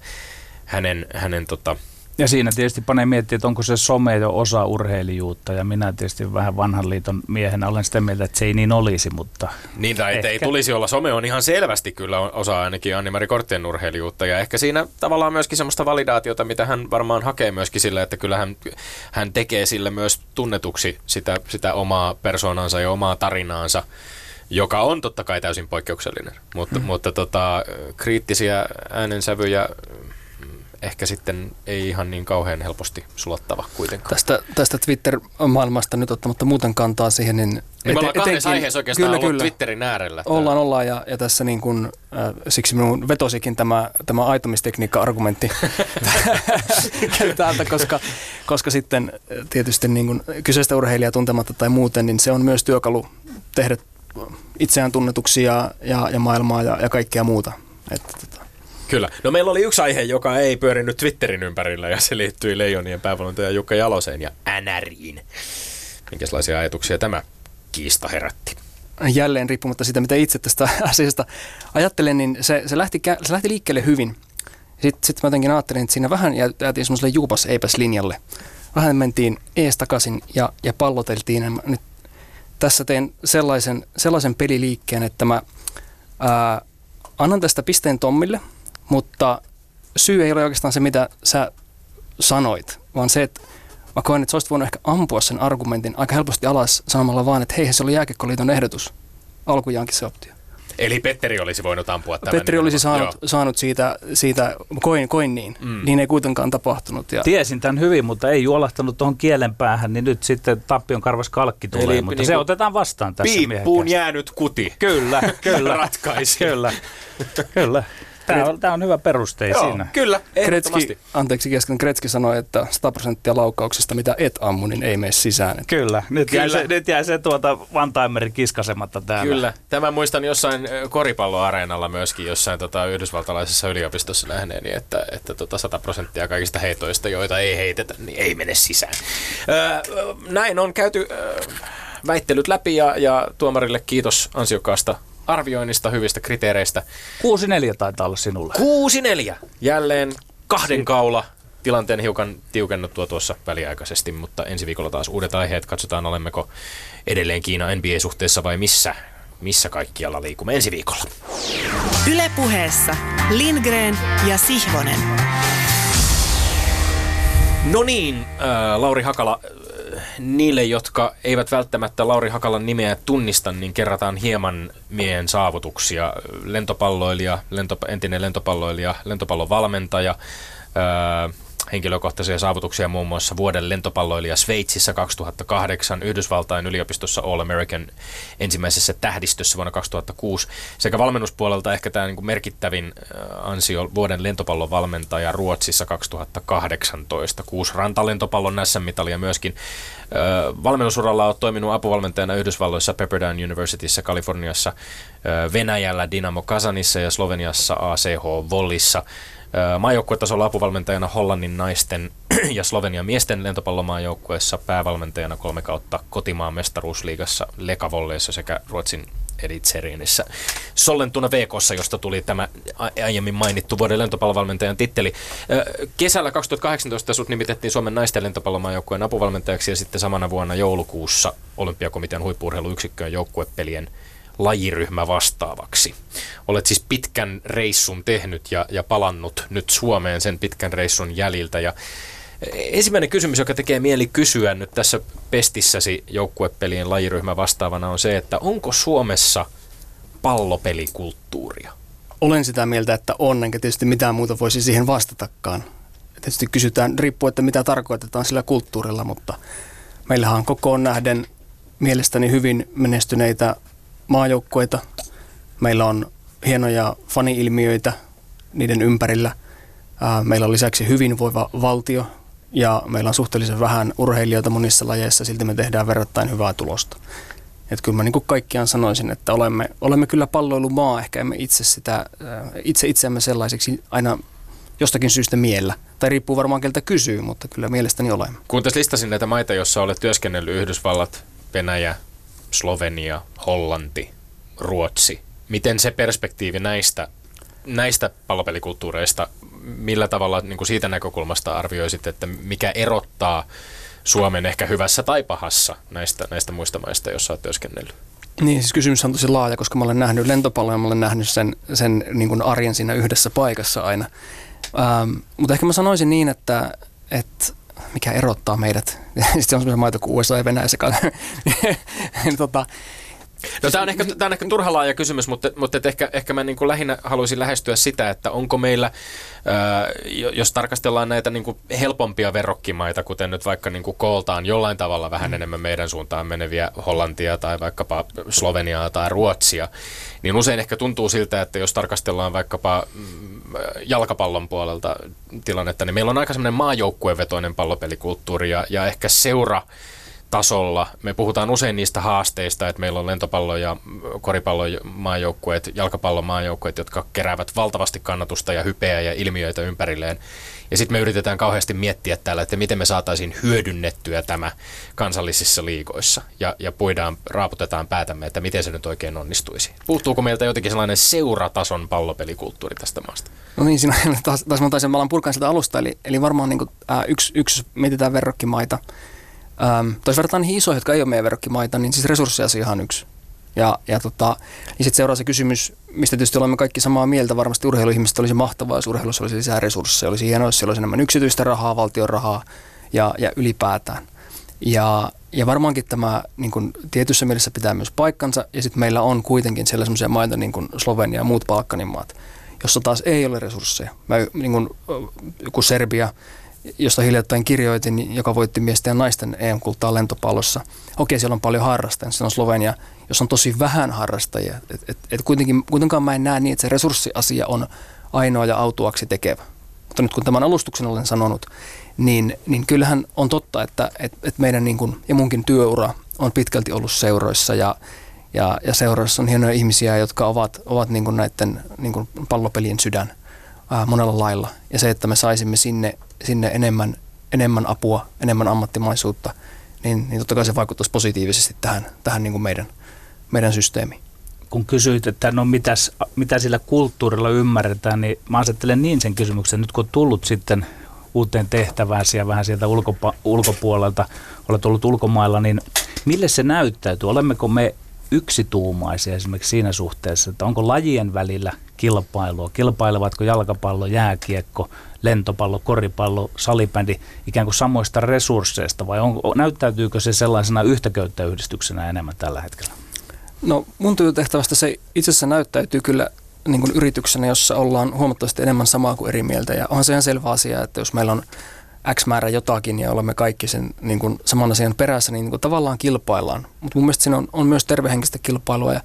hänen, hänen tota, ja siinä tietysti panee miettiä, että onko se some jo osa urheilijuutta, ja minä tietysti vähän vanhan liiton miehenä olen sitä mieltä, että se ei niin olisi, mutta... Niin, tai ehkä. ei tulisi olla. Some on ihan selvästi kyllä osa ainakin Anni-Mari Korttien urheilijuutta, ja ehkä siinä tavallaan myöskin semmoista validaatiota, mitä hän varmaan hakee myöskin sillä, että kyllä hän, hän tekee sille myös tunnetuksi sitä, sitä omaa persoonansa ja omaa tarinaansa, joka on totta kai täysin poikkeuksellinen, mutta, mm. mutta tota, kriittisiä äänensävyjä ehkä sitten ei ihan niin kauhean helposti sulattava kuitenkaan. Tästä, tästä Twitter-maailmasta nyt ottamatta muuten kantaa siihen, niin... niin me ollaan kahdessa aiheessa oikeastaan kyllä, ollut kyllä. Twitterin äärellä. Ollaan, tämä. ollaan ja, ja tässä niin kuin, äh, siksi minun vetosikin tämä, tämä aitomistekniikka-argumentti täältä, koska, koska sitten äh, tietysti niin kuin kyseistä urheilijaa tuntematta tai muuten, niin se on myös työkalu tehdä itseään tunnetuksi ja, ja, ja maailmaa ja, ja kaikkea muuta. Että, tota, Kyllä. No meillä oli yksi aihe, joka ei pyörinyt Twitterin ympärillä ja se liittyi Leijonien päävalmentaja Jukka Jaloseen ja NRiin. Minkälaisia ajatuksia tämä kiista herätti? Jälleen riippumatta siitä, mitä itse tästä asiasta ajattelen, niin se, se, lähti, se lähti liikkeelle hyvin. Sitten sit mä jotenkin ajattelin, että siinä vähän jäätiin semmoiselle juupas eipäs linjalle. Vähän mentiin ees takaisin ja, ja palloteltiin. Nyt tässä teen sellaisen, sellaisen peliliikkeen, että mä ää, annan tästä pisteen Tommille – mutta syy ei ole oikeastaan se, mitä sä sanoit, vaan se, että mä koen, että sä olisit voinut ehkä ampua sen argumentin aika helposti alas sanomalla vaan, että hei, se oli jääkekkoliiton ehdotus. Alkujaankin se optio. Eli Petteri olisi voinut ampua tämän. Petteri olisi saanut, saanut siitä, siitä koin, koin niin. Mm. Niin ei kuitenkaan tapahtunut. Ja... Tiesin tämän hyvin, mutta ei juolahtanut tuohon kielen päähän, niin nyt sitten tappion karvas kalkki tulee. Eli mutta niin se otetaan vastaan tässä Piippuun jäänyt kuti. Kyllä, kyllä. Ratkaisi. Kyllä, kyllä. Tämä on, tämä on hyvä peruste Joo, siinä. Kyllä, Kretski, anteeksi kesken, Kretski sanoi, että 100 prosenttia laukauksista, mitä et ammu, niin ei mene sisään. Kyllä, nyt Kyllä. jäi se, nyt jäi se tuota Vantaimerin kiskasematta täällä. Kyllä, tämä muistan jossain koripalloareenalla myöskin jossain tota, yhdysvaltalaisessa yliopistossa nähneeni, että, että tota 100 prosenttia kaikista heitoista, joita ei heitetä, niin ei mene sisään. Öö, näin on käyty öö, väittelyt läpi ja, ja tuomarille kiitos ansiokkaasta arvioinnista, hyvistä kriteereistä. 6-4 taitaa olla sinulle. 6-4. Jälleen kahden kaula tilanteen hiukan tiukennuttua tuossa väliaikaisesti, mutta ensi viikolla taas uudet aiheet. Katsotaan, olemmeko edelleen Kiina NBA-suhteessa vai missä, missä kaikkialla liikumme ensi viikolla. Ylepuheessa Lindgren ja Sihvonen. No niin, äh, Lauri Hakala, niille, jotka eivät välttämättä Lauri Hakalan nimeä tunnista, niin kerrataan hieman miehen saavutuksia. Lentopalloilija, lento, entinen lentopalloilija, lentopallon valmentaja, öö, henkilökohtaisia saavutuksia muun muassa vuoden lentopalloilija Sveitsissä 2008, Yhdysvaltain yliopistossa All American ensimmäisessä tähdistössä vuonna 2006, sekä valmennuspuolelta ehkä tämä niin merkittävin ansio vuoden lentopallon valmentaja Ruotsissa 2018, kuusi rantalentopallon SM-mitalia myöskin. Valmennusuralla on toiminut apuvalmentajana Yhdysvalloissa Pepperdine Universityssä Kaliforniassa, Venäjällä Dynamo Kazanissa ja Sloveniassa ACH Vollissa. Maajoukkuetasolla apuvalmentajana Hollannin naisten ja Slovenian miesten lentopallomaajoukkueessa päävalmentajana kolme kautta kotimaan mestaruusliigassa Lekavolleissa sekä Ruotsin Elitseriinissä. Sollentuna VKssa, josta tuli tämä aiemmin mainittu vuoden lentopallovalmentajan titteli. Kesällä 2018 sut nimitettiin Suomen naisten lentopallomaajoukkueen apuvalmentajaksi ja sitten samana vuonna joulukuussa Olympiakomitean huippuurheiluyksikköön joukkuepelien lajiryhmä vastaavaksi. Olet siis pitkän reissun tehnyt ja, ja palannut nyt Suomeen sen pitkän reissun jäljiltä. Ja ensimmäinen kysymys, joka tekee mieli kysyä nyt tässä pestissäsi joukkuepelien lajiryhmä vastaavana on se, että onko Suomessa pallopelikulttuuria? Olen sitä mieltä, että on, enkä tietysti mitään muuta voisi siihen vastatakaan. Tietysti kysytään, riippuu, että mitä tarkoitetaan sillä kulttuurilla, mutta meillähän on kokoon nähden mielestäni hyvin menestyneitä maajoukkueita. Meillä on hienoja fani-ilmiöitä niiden ympärillä. Meillä on lisäksi hyvinvoiva valtio ja meillä on suhteellisen vähän urheilijoita monissa lajeissa, silti me tehdään verrattain hyvää tulosta. Että kyllä mä niin kaikkiaan sanoisin, että olemme, olemme kyllä palloilumaa, ehkä emme itse, sitä, itse itseämme sellaiseksi aina jostakin syystä miellä. Tai riippuu varmaan keltä kysyy, mutta kyllä mielestäni olemme. Kun tässä listasin näitä maita, joissa olet työskennellyt, Yhdysvallat, Venäjä, Slovenia, Hollanti, Ruotsi. Miten se perspektiivi näistä, näistä pallopelikulttuureista, millä tavalla niin kuin siitä näkökulmasta arvioisit, että mikä erottaa Suomen ehkä hyvässä tai pahassa näistä, näistä muista maista, joissa olet työskennellyt? Niin, siis kysymys on tosi laaja, koska mä olen nähnyt lentopallon ja mä olen nähnyt sen, sen niin kuin arjen siinä yhdessä paikassa aina. Ähm, mutta ehkä mä sanoisin niin, että, että mikä erottaa meidät. Sitten on semmoisia maita kuin USA ja Venäjä sekaan. Niin tota, No tämä on, ehkä, tämä on ehkä turha laaja kysymys, mutta, mutta et ehkä, ehkä mä niin kuin lähinnä haluaisin lähestyä sitä, että onko meillä, ää, jos tarkastellaan näitä niin kuin helpompia verrokkimaita, kuten nyt vaikka niin kuin kooltaan jollain tavalla vähän mm. enemmän meidän suuntaan meneviä Hollantia tai vaikkapa Sloveniaa tai Ruotsia, niin usein ehkä tuntuu siltä, että jos tarkastellaan vaikkapa mm, jalkapallon puolelta tilannetta, niin meillä on aika semmoinen maajoukkuevetoinen pallopelikulttuuri ja, ja ehkä seura tasolla. Me puhutaan usein niistä haasteista, että meillä on lentopallo- ja koripallon maajoukkueet, jalkapallon maajoukkueet, jotka keräävät valtavasti kannatusta ja hypeä ja ilmiöitä ympärilleen. Ja sitten me yritetään kauheasti miettiä täällä, että miten me saataisiin hyödynnettyä tämä kansallisissa liigoissa. Ja, ja puidaan, raaputetaan päätämme, että miten se nyt oikein onnistuisi. Puuttuuko meiltä jotenkin sellainen seuratason pallopelikulttuuri tästä maasta? No niin, siinä taas, taas mä taisin, mä alan purkaa sitä alusta. Eli, eli varmaan niin kuin, äh, yksi, yksi, mietitään verrokkimaita, Ähm, verrataan niihin isoihin, jotka ei ole meidän verrokkimaita, niin siis resurssiasia ihan yksi. Ja, ja tota, niin sitten seuraa se kysymys, mistä tietysti olemme kaikki samaa mieltä. Varmasti urheiluihmiset olisi mahtavaa, jos urheilussa olisi lisää resursseja. Olisi hienoa, jos siellä olisi enemmän yksityistä rahaa, valtion rahaa ja, ja ylipäätään. Ja, ja varmaankin tämä niin kuin, tietyssä mielessä pitää myös paikkansa. Ja sitten meillä on kuitenkin siellä sellaisia maita niin kuin Slovenia ja muut Balkanin maat, jossa taas ei ole resursseja. Mä, niin kuin, joku Serbia, josta hiljattain kirjoitin, joka voitti miesten ja naisten EM-kultaa lentopallossa. Okei, siellä on paljon harrastajia. Se on Slovenia, jossa on tosi vähän harrastajia. Et, et, et kuitenkin, kuitenkaan mä en näe niin, että se resurssiasia on ainoa ja autuaksi tekevä. Mutta nyt kun tämän alustuksen olen sanonut, niin, niin kyllähän on totta, että et, et meidän niin kuin, ja munkin työura on pitkälti ollut seuroissa ja, ja, ja seuroissa on hienoja ihmisiä, jotka ovat, ovat niin kuin näiden niin kuin pallopelien sydän ää, monella lailla. Ja se, että me saisimme sinne sinne enemmän, enemmän apua, enemmän ammattimaisuutta, niin, niin totta kai se vaikuttaisi positiivisesti tähän, tähän niin kuin meidän, meidän systeemiin. Kun kysyit, että no mitäs, mitä sillä kulttuurilla ymmärretään, niin mä asettelen niin sen kysymyksen, nyt kun on tullut sitten uuteen tehtävään ja vähän sieltä ulkopa- ulkopuolelta, olet ollut ulkomailla, niin mille se näyttäytyy? Olemmeko me yksituumaisia esimerkiksi siinä suhteessa, että onko lajien välillä kilpailua, kilpailevatko jalkapallo, jääkiekko, lentopallo, koripallo, salibändi ikään kuin samoista resursseista vai on, näyttäytyykö se sellaisena yhtäköyttäyhdistyksenä enemmän tällä hetkellä? No mun työtehtävästä se itse asiassa näyttäytyy kyllä niin kuin yrityksenä, jossa ollaan huomattavasti enemmän samaa kuin eri mieltä. Ja onhan se ihan selvä asia, että jos meillä on X määrä jotakin ja olemme kaikki sen niin kuin saman asian perässä, niin, niin kuin tavallaan kilpaillaan. Mutta mun mielestä siinä on, on myös tervehenkistä kilpailua ja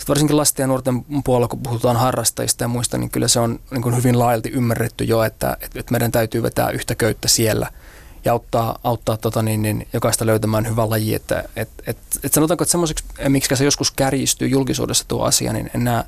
sitten varsinkin lasten ja nuorten puolella, kun puhutaan harrastajista ja muista, niin kyllä se on niin kuin hyvin laajalti ymmärretty jo, että, että meidän täytyy vetää yhtä köyttä siellä ja auttaa, auttaa tota niin, niin jokaista löytämään hyvä laji. Että, et, et, et sanotaanko, että semmoiseksi, miksi se joskus kärjistyy julkisuudessa tuo asia, niin en näe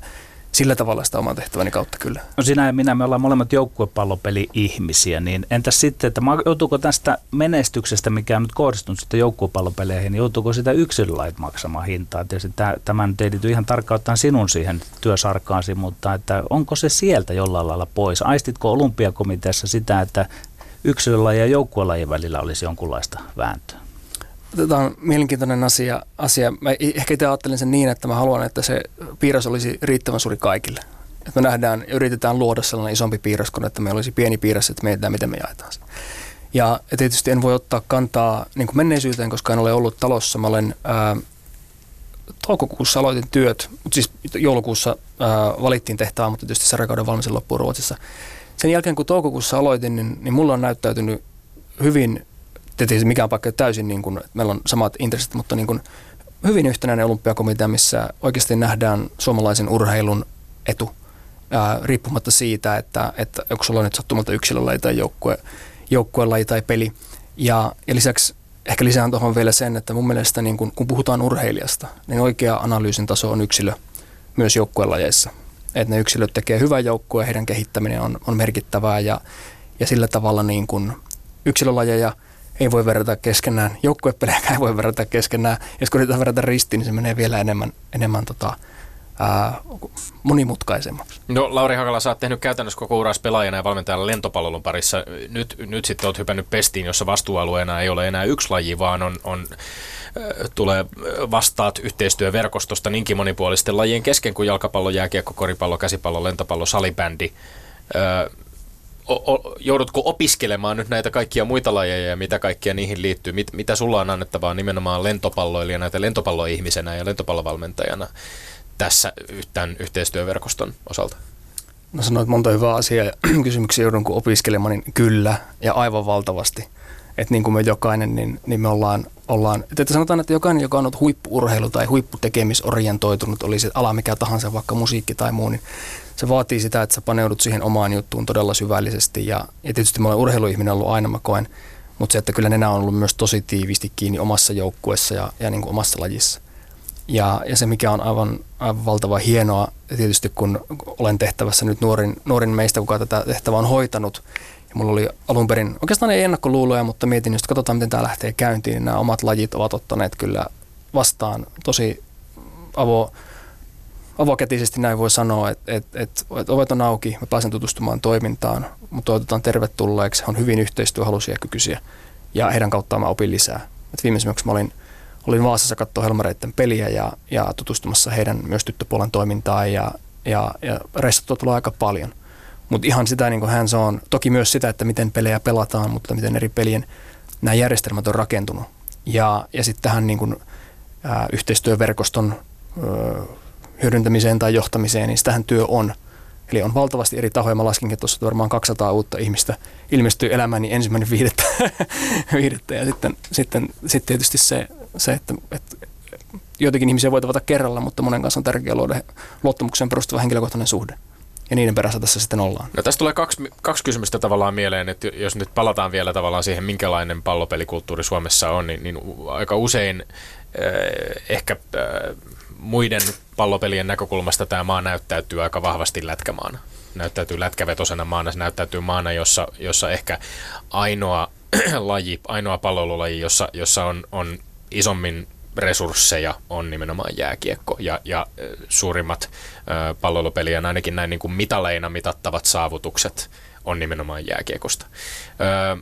sillä tavalla sitä oman tehtäväni kautta kyllä. No sinä ja minä, me ollaan molemmat joukkuepallopeli-ihmisiä, niin entäs sitten, että joutuuko tästä menestyksestä, mikä on nyt kohdistunut sitten joukkuepallopeleihin, niin joutuuko sitä yksilölait maksamaan hintaa? Tietysti tämä nyt ei liity ihan tarkkaan sinun siihen työsarkaasi, mutta että onko se sieltä jollain lailla pois? Aistitko olympiakomiteassa sitä, että yksilölajien ja joukkuelajien välillä olisi jonkunlaista vääntöä? Tämä on mielenkiintoinen asia. asia. Mä ehkä itse ajattelen sen niin, että mä haluan, että se piirros olisi riittävän suuri kaikille. Että me nähdään yritetään luoda sellainen isompi piirros, kun että meillä olisi pieni piirros, että mietitään, miten me jaetaan se. Ja tietysti en voi ottaa kantaa niin kuin menneisyyteen, koska en ole ollut talossa. Mä olen ää, toukokuussa aloitin työt, mutta siis joulukuussa ää, valittiin tehtävä, mutta tietysti sarjakauden valmisen loppuun Ruotsissa. Sen jälkeen kun toukokuussa aloitin, niin, niin mulla on näyttäytynyt hyvin tietysti mikään paikka täysin, niin kuin, meillä on samat intressit, mutta niin kuin hyvin yhtenäinen olympiakomitea, missä oikeasti nähdään suomalaisen urheilun etu, ää, riippumatta siitä, että, että onko sulla nyt sattumalta yksilölaji tai joukkue, joukkuelaji tai peli. Ja, ja lisäksi ehkä lisään tuohon vielä sen, että mun mielestä niin kun, kun puhutaan urheilijasta, niin oikea analyysin taso on yksilö myös joukkuelajeissa. Että ne yksilöt tekee hyvän joukkueen, heidän kehittäminen on, on merkittävää ja, ja sillä tavalla niin kun yksilölajeja ei voi verrata keskenään, joukkuepelejä ei voi verrata keskenään. Jos kun yritetään verrata ristiin, niin se menee vielä enemmän, enemmän tota, ää, monimutkaisemmaksi. No Lauri Hakala, sä oot tehnyt käytännössä koko uras pelaajana ja valmentajalla lentopallon parissa. Nyt, nyt sitten oot hypännyt pestiin, jossa vastuualueena ei ole enää yksi laji, vaan on, on tulee vastaat yhteistyöverkostosta niinkin monipuolisten lajien kesken kuin jalkapallo, jääkiekko, koripallo, käsipallo, lentopallo, salibändi. O, o, joudutko opiskelemaan nyt näitä kaikkia muita lajeja ja mitä kaikkia niihin liittyy? Mit, mitä sulla on annettavaa nimenomaan lentopalloilijana ja lentopalloihmisenä ja lentopallovalmentajana? tässä tämän yhteistyöverkoston osalta? No sanoit monta hyvää asiaa ja kysymyksiä joudun kun opiskelemaan, niin kyllä ja aivan valtavasti. Että niin kuin me jokainen, niin, niin me ollaan, ollaan että sanotaan, että jokainen, joka on ollut huippuurheilu tai huipputekemisorientoitunut, oli se ala mikä tahansa, vaikka musiikki tai muu, niin se vaatii sitä, että sä paneudut siihen omaan juttuun todella syvällisesti. Ja, ja tietysti mä olen urheiluihminen ollut aina, mä koen, mutta se, että kyllä nenä on ollut myös tosi tiivisti kiinni omassa joukkuessa ja, ja niin kuin omassa lajissa. Ja, ja se, mikä on aivan, aivan valtava hienoa, tietysti kun olen tehtävässä nyt nuorin, nuorin meistä, kuka tätä tehtävää on hoitanut, ja mulla oli alun perin, oikeastaan ei ennakkoluuloja, mutta mietin, jos katsotaan, miten tämä lähtee käyntiin, niin nämä omat lajit ovat ottaneet kyllä vastaan tosi avo, avokätisesti näin voi sanoa, että et, et, et ovet on auki, mä pääsen tutustumaan toimintaan, mutta toivotetaan tervetulleeksi, he on hyvin yhteistyöhaluisia ja kykyisiä, ja heidän kauttaan mä opin lisää. Et viimeisimmäksi mä olin olin Vaasassa katsoa Helmareiden peliä ja, ja tutustumassa heidän myös tyttöpuolen toimintaan ja, ja, ja reissattua tulee aika paljon. Mutta ihan sitä niin kuin se on, toki myös sitä, että miten pelejä pelataan, mutta miten eri pelien nämä järjestelmät on rakentunut. Ja, ja sitten tähän niin kuin, ää, yhteistyöverkoston ää, hyödyntämiseen tai johtamiseen, niin sitähän työ on. Eli on valtavasti eri tahoja. Mä laskinkin, että tuossa varmaan 200 uutta ihmistä ilmestyy elämääni niin ensimmäinen viidettä. viidettä. Ja sitten, sitten, sitten tietysti se, se että, että joitakin ihmisiä voi tavata kerralla, mutta monen kanssa on tärkeää luoda luottamukseen perustuva henkilökohtainen suhde. Ja niiden perässä tässä sitten ollaan. No tästä tulee kaksi, kaksi kysymystä tavallaan mieleen, että jos nyt palataan vielä tavallaan siihen, minkälainen pallopelikulttuuri Suomessa on, niin, niin aika usein äh, ehkä äh, muiden pallopelien näkökulmasta tämä maa näyttäytyy aika vahvasti lätkämaana. Näyttäytyy lätkävetosena maana, se näyttäytyy maana, jossa, jossa ehkä ainoa laji, ainoa pallolulaji, jossa, jossa on, on isommin resursseja on nimenomaan jääkiekko ja, ja suurimmat ö, pallolupelien ainakin näin niin kuin mitaleina mitattavat saavutukset on nimenomaan jääkiekosta. Ö,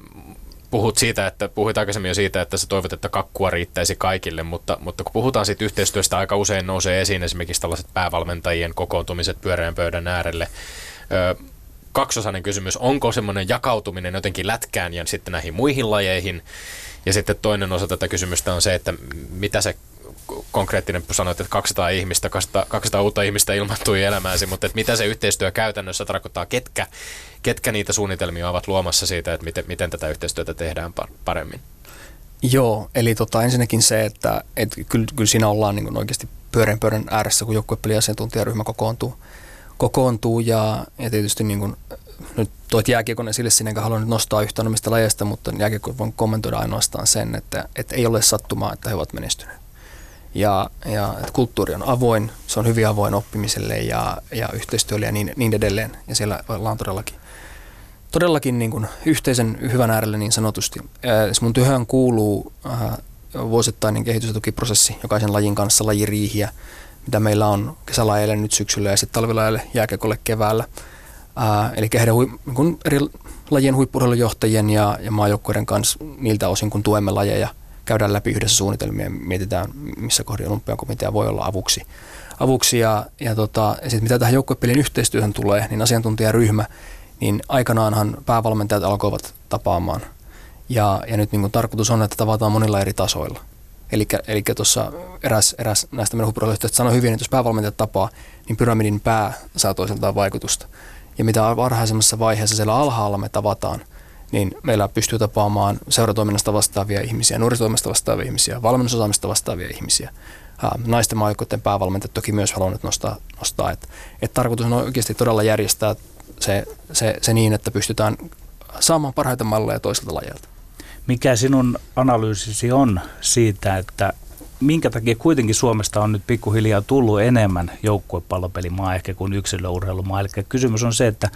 puhut siitä, että puhuit aikaisemmin jo siitä, että sä toivot, että kakkua riittäisi kaikille, mutta, mutta kun puhutaan siitä yhteistyöstä, aika usein nousee esiin esimerkiksi tällaiset päävalmentajien kokoontumiset pyöreän pöydän äärelle. Ö, kaksosainen kysymys, onko semmoinen jakautuminen jotenkin lätkään ja sitten näihin muihin lajeihin, ja sitten toinen osa tätä kysymystä on se, että mitä se konkreettinen, sanoit, että 200 ihmistä, 200, 200 uutta ihmistä ilmaantui elämääsi, mutta että mitä se yhteistyö käytännössä tarkoittaa, ketkä, ketkä niitä suunnitelmia ovat luomassa siitä, että miten, miten tätä yhteistyötä tehdään paremmin? Joo, eli tota, ensinnäkin se, että et kyllä, kyllä siinä ollaan niin oikeasti pyörän pöydän ääressä, kun joukkuepeliasiantuntijaryhmä kokoontuu, kokoontuu ja, ja tietysti niin kuin nyt toit jääkiekon esille sinne, enkä halua nostaa yhtään omista lajeista, mutta jääkiekko voin kommentoida ainoastaan sen, että, että ei ole sattumaa, että he ovat menestyneet. Ja, ja että kulttuuri on avoin, se on hyvin avoin oppimiselle ja, ja yhteistyölle ja niin, niin edelleen. Ja siellä ollaan todellakin, todellakin niin kuin yhteisen hyvän äärellä niin sanotusti. Siis mun työhön kuuluu äh, vuosittainen kehitys- ja tukiprosessi jokaisen lajin kanssa, lajiriihiä, mitä meillä on kesälajeille nyt syksyllä ja sitten talvilajeille jääkiekolle keväällä – Ää, eli heidän hui, kun eri lajien huippurheilujohtajien ja, ja maajoukkueiden kanssa niiltä osin, kun tuemme lajeja, käydään läpi yhdessä suunnitelmia mietitään, missä kohdin olympiakomitea voi olla avuksi. avuksi ja, ja, tota, ja sit mitä tähän joukkuepelien yhteistyöhön tulee, niin asiantuntijaryhmä, niin aikanaanhan päävalmentajat alkoivat tapaamaan. Ja, ja nyt niin tarkoitus on, että tavataan monilla eri tasoilla. Eli tuossa eräs, eräs näistä meidän huippurheilujohtajista sanoi hyvin, että jos päävalmentajat tapaa, niin pyramidin pää saa toiseltaan vaikutusta. Ja mitä varhaisemmassa vaiheessa siellä alhaalla me tavataan, niin meillä pystyy tapaamaan seuratoiminnasta vastaavia ihmisiä, nuorisotoimesta vastaavia ihmisiä, valmennusosaamista vastaavia ihmisiä. Naisten maajoukkueiden päävalmentajat toki myös haluan nyt nostaa, nostaa että, että tarkoitus on oikeasti todella järjestää se, se, se niin, että pystytään saamaan parhaita malleja toiselta lajelta. Mikä sinun analyysisi on siitä, että minkä takia kuitenkin Suomesta on nyt pikkuhiljaa tullut enemmän joukkuepallopelimaa ehkä kuin yksilöurheilumaa? Eli kysymys on se, että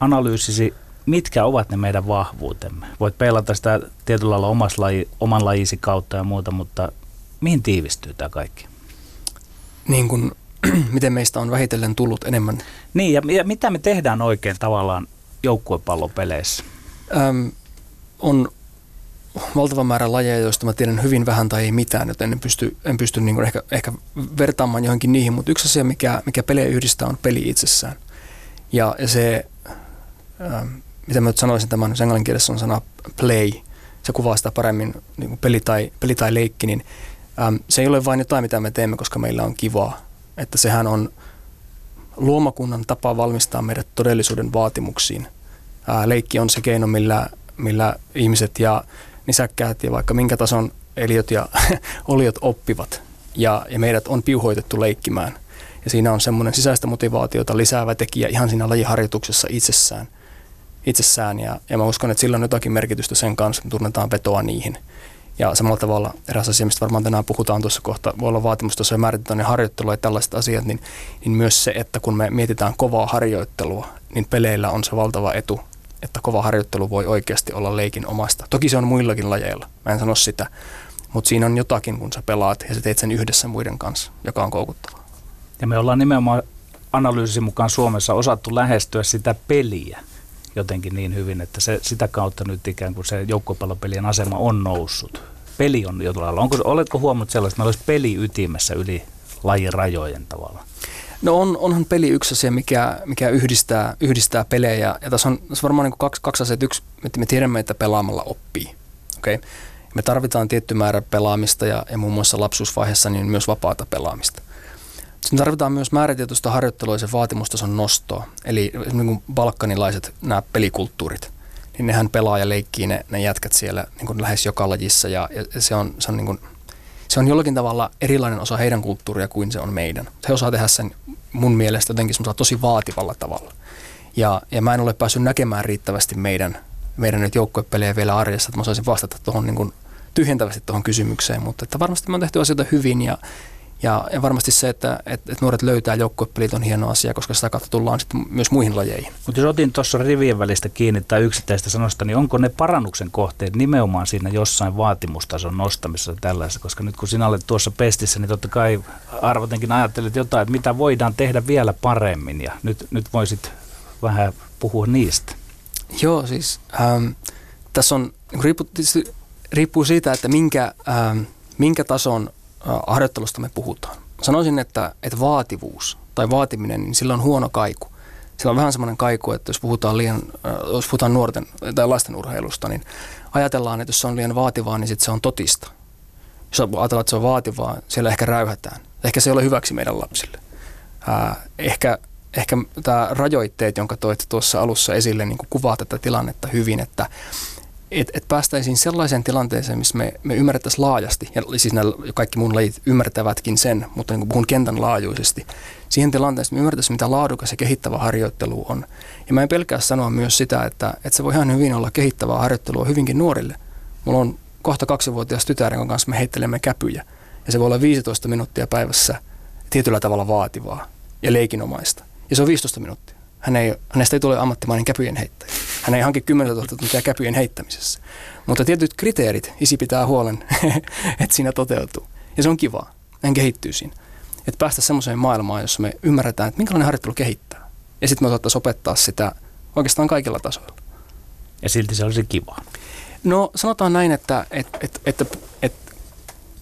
analyysisi, mitkä ovat ne meidän vahvuutemme? Voit peilata sitä tietyllä lailla laji, oman lajisi kautta ja muuta, mutta mihin tiivistyy tämä kaikki? Niin kuin, miten meistä on vähitellen tullut enemmän. Niin, ja, ja mitä me tehdään oikein tavallaan joukkuepallopeleissä? Öm, on valtava määrä lajeja, joista mä tiedän hyvin vähän tai ei mitään, joten en pysty, en pysty niin kuin ehkä, ehkä vertaamaan johonkin niihin, mutta yksi asia, mikä, mikä pelejä yhdistää, on peli itsessään. Ja, ja se, mitä mä nyt sanoisin tämän, jos englanninkielessä on sana play, se kuvaa sitä paremmin, niin kuin peli, tai, peli tai leikki, niin ähm, se ei ole vain jotain, mitä me teemme, koska meillä on kivaa. Että sehän on luomakunnan tapa valmistaa meidät todellisuuden vaatimuksiin. Ää, leikki on se keino, millä, millä ihmiset ja nisäkkäät ja vaikka minkä tason eliöt ja oliot oppivat. Ja, ja meidät on piuhoitettu leikkimään. Ja siinä on semmoinen sisäistä motivaatiota lisäävä tekijä ihan siinä lajiharjoituksessa itsessään. Itsessään. Ja, ja mä uskon, että sillä on jotakin merkitystä sen kanssa, että tunnetaan vetoa niihin. Ja samalla tavalla eräs asia, mistä varmaan tänään puhutaan tuossa kohta, voi olla vaatimustaso ja määritetään harjoittelu ja tällaiset asiat, niin, niin myös se, että kun me mietitään kovaa harjoittelua, niin peleillä on se valtava etu, että kova harjoittelu voi oikeasti olla leikin omasta. Toki se on muillakin lajeilla, mä en sano sitä, mutta siinä on jotakin, kun sä pelaat ja sä teet sen yhdessä muiden kanssa, joka on koukuttavaa. Ja me ollaan nimenomaan analyysin mukaan Suomessa osattu lähestyä sitä peliä jotenkin niin hyvin, että se, sitä kautta nyt ikään kuin se joukkopallopelien asema on noussut. Peli on jotain lailla. Onko, oletko huomannut sellaista, että meillä olisi peli ytimessä yli lajin rajojen tavalla? No on, onhan peli yksi asia, mikä, mikä yhdistää, yhdistää pelejä. Ja tässä on, tässä on varmaan niin kaksi, kaksi asiaa. Yksi, että me tiedämme, että pelaamalla oppii. Okay? Me tarvitaan tietty määrä pelaamista ja, ja muun muassa lapsuusvaiheessa niin myös vapaata pelaamista. Sitten tarvitaan myös määrätietoista harjoittelua ja se vaatimustason nostoa. Eli niin kuin balkanilaiset nämä pelikulttuurit, niin nehän pelaa ja leikkii ne, ne jätkät siellä niin kuin lähes joka lajissa ja, ja se on, se on niin kuin se on jollakin tavalla erilainen osa heidän kulttuuria kuin se on meidän. He osaa tehdä sen mun mielestä jotenkin tosi vaativalla tavalla. Ja, ja mä en ole päässyt näkemään riittävästi meidän, meidän nyt joukkuepelejä vielä arjessa, että mä osaisin vastata tuohon niin tyhjentävästi tuohon kysymykseen, mutta että varmasti me on tehty asioita hyvin ja, ja, ja varmasti se, että et, et nuoret löytää joukkuepelit on hieno asia, koska sitä kautta tullaan sitten myös muihin lajeihin. Mutta jos otin tuossa rivien välistä kiinni tai yksittäistä sanosta, niin onko ne parannuksen kohteet nimenomaan siinä jossain vaatimustason nostamisessa tällaisessa? Koska nyt kun sinä olet tuossa pestissä, niin totta kai arvotenkin ajattelet jotain, että mitä voidaan tehdä vielä paremmin ja nyt, nyt voisit vähän puhua niistä. Joo, siis ähm, tässä on, riippuu, riippuu siitä, että minkä, ähm, minkä tason harjoittelusta me puhutaan. Sanoisin, että, että vaativuus tai vaatiminen, niin sillä on huono kaiku. Sillä on vähän semmoinen kaiku, että jos puhutaan, liian, jos puhutaan nuorten tai lasten urheilusta, niin ajatellaan, että jos se on liian vaativaa, niin sitten se on totista. Jos ajatellaan, että se on vaativaa, siellä ehkä räyhätään. Ehkä se ei ole hyväksi meidän lapsille. Ehkä ehkä tämä rajoitteet, jonka toit tuossa alussa esille, niin kuvaa tätä tilannetta hyvin, että että et päästäisiin sellaiseen tilanteeseen, missä me, me ymmärrettäisiin laajasti, ja siis nämä kaikki mun lajit ymmärtävätkin sen, mutta niin puhun kentän laajuisesti, siihen tilanteeseen, me ymmärtäisiin, mitä laadukas ja kehittävä harjoittelu on. Ja mä en pelkää sanoa myös sitä, että, että se voi ihan hyvin olla kehittävää harjoittelua hyvinkin nuorille. Mulla on kohta kaksivuotias tytär, jonka kanssa me heittelemme käpyjä, ja se voi olla 15 minuuttia päivässä tietyllä tavalla vaativaa ja leikinomaista. Ja se on 15 minuuttia. Hän ei, hänestä ei tule ammattimainen käpyjen heittäjä. Hän ei hanki 10 000 tuntia käpyjen heittämisessä. Mutta tietyt kriteerit isi pitää huolen, että siinä toteutuu. Ja se on kivaa. Hän kehittyy siinä. Että päästä semmoiseen maailmaan, jossa me ymmärretään, että minkälainen harjoittelu kehittää. Ja sitten me osattaisiin opettaa sitä oikeastaan kaikilla tasoilla. Ja silti se olisi kivaa. No sanotaan näin, että, että, että, että, että,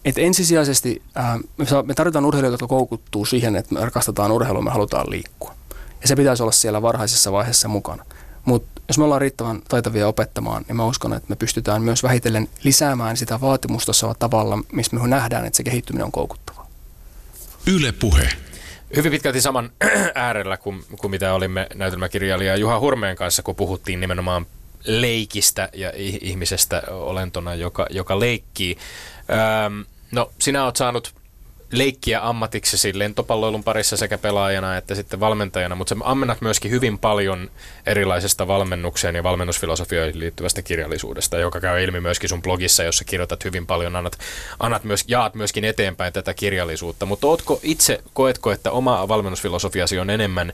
että ensisijaisesti äh, me tarvitaan urheilijoita, jotka koukuttuu siihen, että me rakastetaan urheilua, me halutaan liikkua. Ja se pitäisi olla siellä varhaisessa vaiheessa mukana. Mutta jos me ollaan riittävän taitavia opettamaan, niin mä uskon, että me pystytään myös vähitellen lisäämään sitä vaatimustasoa tavalla, missä me nähdään, että se kehittyminen on koukuttavaa. Yle puhe. Hyvin pitkälti saman äärellä kuin, kuin mitä olimme näytelmäkirjailija Juha Hurmeen kanssa, kun puhuttiin nimenomaan leikistä ja ihmisestä olentona, joka, joka leikkii. Öm, no, sinä olet saanut leikkiä ammatiksesi lentopalloilun parissa sekä pelaajana että sitten valmentajana, mutta sä ammennat myöskin hyvin paljon erilaisesta valmennukseen ja valmennusfilosofioihin liittyvästä kirjallisuudesta, joka käy ilmi myöskin sun blogissa, jossa kirjoitat hyvin paljon, annat, annat myös, jaat myöskin eteenpäin tätä kirjallisuutta. Mutta ootko itse, koetko, että oma valmennusfilosofiasi on enemmän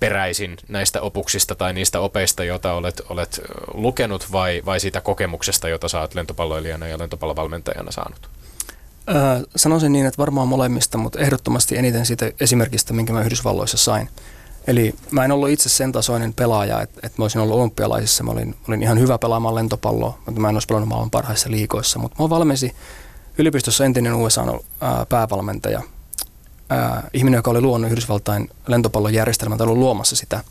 peräisin näistä opuksista tai niistä opeista, joita olet, olet lukenut vai, vai siitä kokemuksesta, jota oot lentopalloilijana ja lentopallovalmentajana saanut? Öö, sanoisin niin, että varmaan molemmista, mutta ehdottomasti eniten siitä esimerkistä, minkä mä Yhdysvalloissa sain. Eli mä en ollut itse sen tasoinen pelaaja, että, että mä olisin ollut olympialaisissa. Mä olin, olin ihan hyvä pelaamaan lentopalloa, mutta mä en olisi pelannut maailman parhaissa liikoissa. Mutta mä valmensi yliopistossa entinen USA päävalmentaja, ää, ihminen, joka oli luonut Yhdysvaltain lentopallon järjestelmän tai ollut luomassa sitä.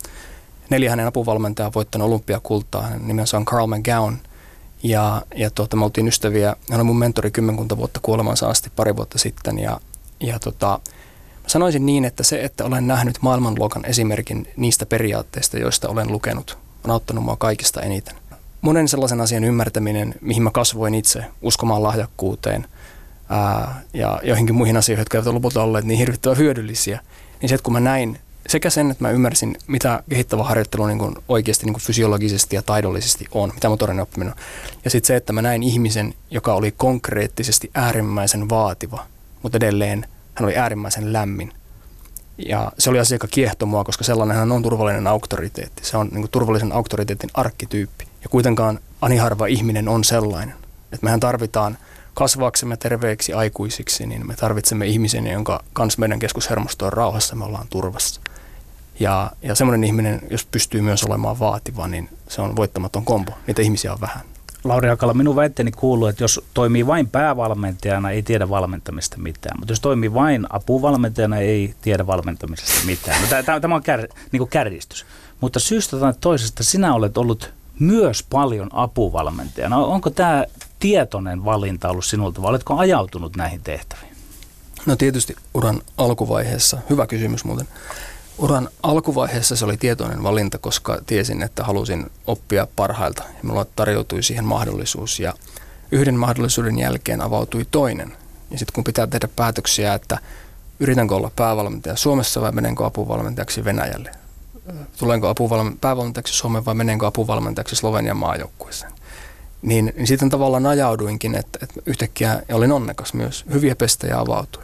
Neljä hänen apuvalmentaja on voittanut olympiakultaa. Hänen nimensä on Carl McGowan – ja, ja tuota, me oltiin ystäviä. Hän oli mun mentori kymmenkunta vuotta kuolemansa asti pari vuotta sitten. Ja, ja tota, mä sanoisin niin, että se, että olen nähnyt maailmanluokan esimerkin niistä periaatteista, joista olen lukenut, on auttanut mua kaikista eniten. Monen sellaisen asian ymmärtäminen, mihin mä kasvoin itse, uskomaan lahjakkuuteen ää, ja joihinkin muihin asioihin, jotka eivät lopulta olleet niin hirvittävän hyödyllisiä, niin se, että kun mä näin sekä sen, että mä ymmärsin, mitä kehittävä harjoittelu niin kuin oikeasti niin kuin fysiologisesti ja taidollisesti on, mitä motorinen oppiminen on. Ja sitten se, että mä näin ihmisen, joka oli konkreettisesti äärimmäisen vaativa, mutta edelleen hän oli äärimmäisen lämmin. Ja se oli asia, joka kiehtoi mua, koska sellainen hän on turvallinen auktoriteetti. Se on niin kuin turvallisen auktoriteetin arkkityyppi. Ja kuitenkaan ani harva ihminen on sellainen. Että mehän tarvitaan – kasvaaksemme terveiksi aikuisiksi, niin me tarvitsemme ihmisen, jonka kanssa meidän keskushermosto on rauhassa, me ollaan turvassa. Ja, ja semmoinen ihminen, jos pystyy myös olemaan vaativa, niin se on voittamaton kombo. Niitä ihmisiä on vähän. Lauri Hakala, minun väitteeni kuuluu, että jos toimii vain päävalmentajana, ei tiedä valmentamista mitään. Mutta jos toimii vain apuvalmentajana, ei tiedä valmentamisesta mitään. No, tämä, on kär, niin kuin kärjistys. Mutta syystä tai toisesta sinä olet ollut myös paljon apuvalmentajana. Onko tämä tietoinen valinta ollut sinulta vai oletko ajautunut näihin tehtäviin? No tietysti uran alkuvaiheessa, hyvä kysymys muuten. Uran alkuvaiheessa se oli tietoinen valinta, koska tiesin, että halusin oppia parhailta ja tarjoutui siihen mahdollisuus ja yhden mahdollisuuden jälkeen avautui toinen. Ja sitten kun pitää tehdä päätöksiä, että yritänkö olla päävalmentaja Suomessa vai menenkö apuvalmentajaksi Venäjälle, tulenko apuvalmen, päävalmentajaksi Suomeen vai menenkö apuvalmentajaksi Slovenian maajoukkueeseen, niin, niin sitten tavallaan ajauduinkin, että, että yhtäkkiä olin onnekas myös. Hyviä pestejä avautui.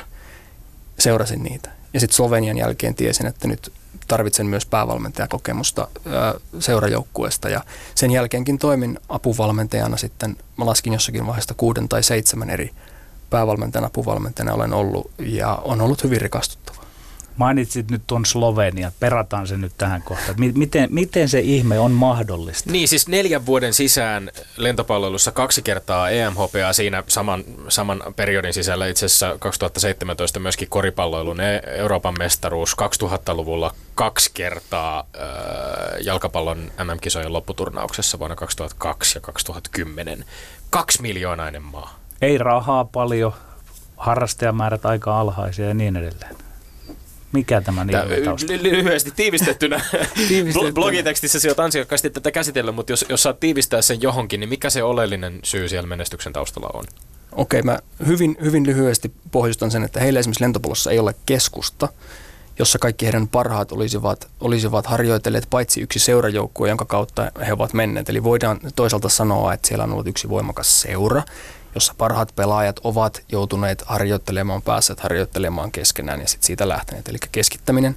Seurasin niitä. Ja sitten Slovenian jälkeen tiesin, että nyt tarvitsen myös päävalmentajakokemusta ää, seurajoukkueesta. Ja sen jälkeenkin toimin apuvalmentajana sitten. Mä laskin jossakin vaiheessa kuuden tai seitsemän eri päävalmentajan apuvalmentajana olen ollut ja on ollut hyvin rikastuttava. Mainitsit nyt tuon Slovenia, perataan se nyt tähän kohtaan. Miten, miten se ihme on mahdollista? Niin, siis neljän vuoden sisään lentopalvelussa kaksi kertaa EMHPA siinä saman, saman periodin sisällä itse asiassa 2017 myöskin koripalloilun e- Euroopan mestaruus 2000-luvulla kaksi kertaa äh, jalkapallon MM-kisojen lopputurnauksessa vuonna 2002 ja 2010. Kaksi miljoonainen maa. Ei rahaa paljon, harrastajamäärät aika alhaisia ja niin edelleen. Mikä tämä niin ly- lyhyesti tiivistettynä. tiivistettynä. Blogitekstissä olet ansiokkaasti tätä käsitellä, mutta jos, jos saat tiivistää sen johonkin, niin mikä se oleellinen syy siellä menestyksen taustalla on? Okei, mä hyvin, hyvin lyhyesti pohjustan sen, että heillä esimerkiksi lentopallossa ei ole keskusta, jossa kaikki heidän parhaat olisivat, olisivat harjoitelleet paitsi yksi seurajoukkue, jonka kautta he ovat menneet. Eli voidaan toisaalta sanoa, että siellä on ollut yksi voimakas seura, jossa parhaat pelaajat ovat joutuneet harjoittelemaan, päässeet harjoittelemaan keskenään ja sitten siitä lähteneet. Eli keskittäminen,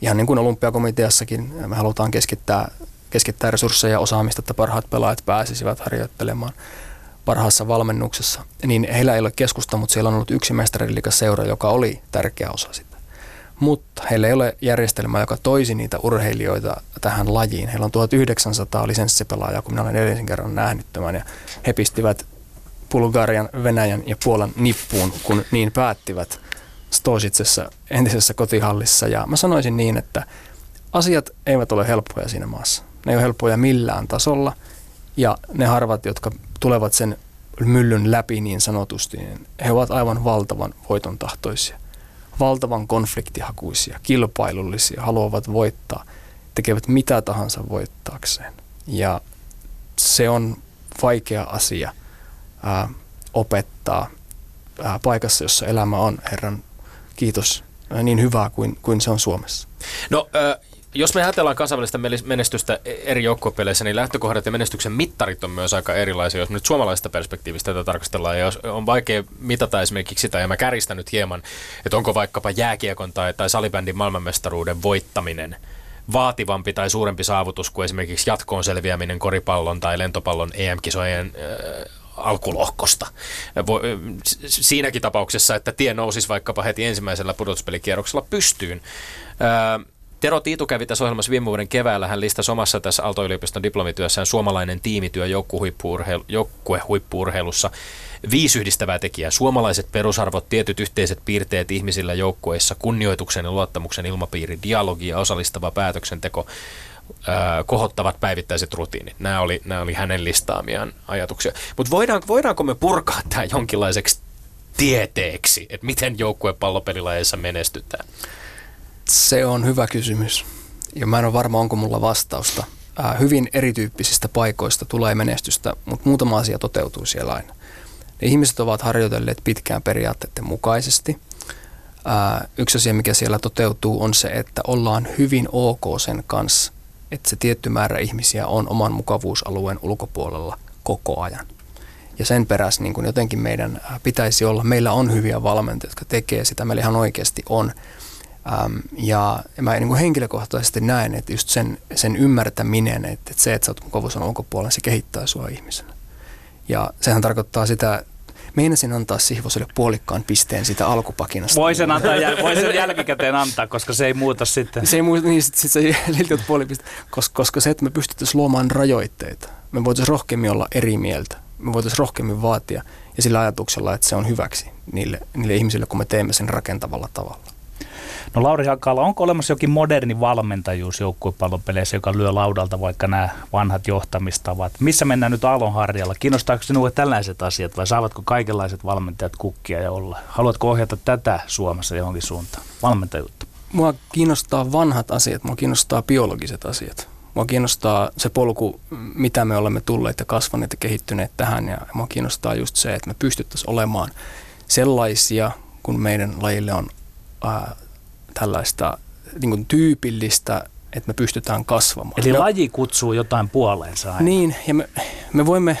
ihan niin kuin olympiakomiteassakin, me halutaan keskittää, keskittää resursseja ja osaamista, että parhaat pelaajat pääsisivät harjoittelemaan parhaassa valmennuksessa. Niin heillä ei ole keskusta, mutta siellä on ollut yksi seura, joka oli tärkeä osa sitä. Mutta heillä ei ole järjestelmää, joka toisi niitä urheilijoita tähän lajiin. Heillä on 1900 lisenssipelaajaa, kun minä olen edellisen kerran nähnyt tämän, ja he pistivät Bulgarian, Venäjän ja Puolan nippuun, kun niin päättivät Stositsessa entisessä kotihallissa. Ja mä sanoisin niin, että asiat eivät ole helppoja siinä maassa. Ne ei ole helppoja millään tasolla. Ja ne harvat, jotka tulevat sen myllyn läpi niin sanotusti, niin he ovat aivan valtavan voiton tahtoisia. Valtavan konfliktihakuisia, kilpailullisia, haluavat voittaa, tekevät mitä tahansa voittaakseen. Ja se on vaikea asia – ää, opettaa ää, paikassa, jossa elämä on Herran kiitos, niin hyvää kuin, kuin se on Suomessa. No, äh, jos me ajatellaan kansainvälistä menestystä eri joukkuepeleissä, niin lähtökohdat ja menestyksen mittarit on myös aika erilaisia. Jos nyt suomalaisesta perspektiivistä tätä tarkastellaan, ja jos on vaikea mitata esimerkiksi sitä, ja mä käristän nyt hieman, että onko vaikkapa jääkiekon tai, tai salibändin maailmanmestaruuden voittaminen vaativampi tai suurempi saavutus kuin esimerkiksi jatkoon selviäminen koripallon tai lentopallon EM-kisojen äh, alkulohkosta. Siinäkin tapauksessa, että tie nousisi vaikkapa heti ensimmäisellä pudotuspelikierroksella pystyyn. Tero Tiitu kävi tässä ohjelmassa viime vuoden keväällä. Hän listasi omassa tässä Aalto-yliopiston diplomityössään suomalainen tiimityö joukkuehuippuurheilussa. Viisi yhdistävää tekijää. Suomalaiset perusarvot, tietyt yhteiset piirteet ihmisillä joukkueissa, kunnioituksen ja luottamuksen ilmapiiri, dialogi ja osallistava päätöksenteko, ää, kohottavat päivittäiset rutiinit. Nämä oli, nämä oli hänen listaamiaan ajatuksia. Mutta voidaan, voidaanko me purkaa tämä jonkinlaiseksi tieteeksi, että miten joukkuepallopelilajeissa menestytään? Se on hyvä kysymys. Ja mä en ole varma, onko mulla vastausta. Ää, hyvin erityyppisistä paikoista tulee menestystä, mutta muutama asia toteutuu siellä aina. Ne ihmiset ovat harjoitelleet pitkään periaatteiden mukaisesti. Ää, yksi asia, mikä siellä toteutuu, on se, että ollaan hyvin ok sen kanssa, että se tietty määrä ihmisiä on oman mukavuusalueen ulkopuolella koko ajan. Ja sen perässä niin kun jotenkin meidän pitäisi olla, meillä on hyviä valmentajia, jotka tekee sitä, meillä ihan oikeasti on – Ähm, ja mä niin kuin henkilökohtaisesti näen, että just sen, sen ymmärtäminen, että, että se, että sä oot mukavuusalueen ulkopuolella, se kehittää sua ihmisenä. Ja sehän tarkoittaa sitä, meinasin antaa Sihvoselle puolikkaan pisteen sitä alkupakinasta. Voi sen, antaa, jäl- voi sen jälkikäteen antaa, koska se ei muuta sitten. Se ei muuta, niin sitten sit se lilti puoli pistettä, koska, koska se, että me pystyttäisiin luomaan rajoitteita, me voitaisiin rohkeammin olla eri mieltä, me voitaisiin rohkeammin vaatia ja sillä ajatuksella, että se on hyväksi niille, niille ihmisille, kun me teemme sen rakentavalla tavalla. No Lauri Hakala, onko olemassa jokin moderni valmentajuus joukkuepallopeleissä, joka lyö laudalta vaikka nämä vanhat johtamistavat? Missä mennään nyt aallonharjalla? Kiinnostaako sinua tällaiset asiat vai saavatko kaikenlaiset valmentajat kukkia ja olla? Haluatko ohjata tätä Suomessa johonkin suuntaan, valmentajuutta? Mua kiinnostaa vanhat asiat, mua kiinnostaa biologiset asiat. Mua kiinnostaa se polku, mitä me olemme tulleet ja kasvaneet ja kehittyneet tähän. Ja mua kiinnostaa just se, että me pystyttäisiin olemaan sellaisia, kun meidän lajille on ää, tällaista niin kuin tyypillistä, että me pystytään kasvamaan. Eli me, laji kutsuu jotain puoleensa aina. Niin, ja me, me voimme,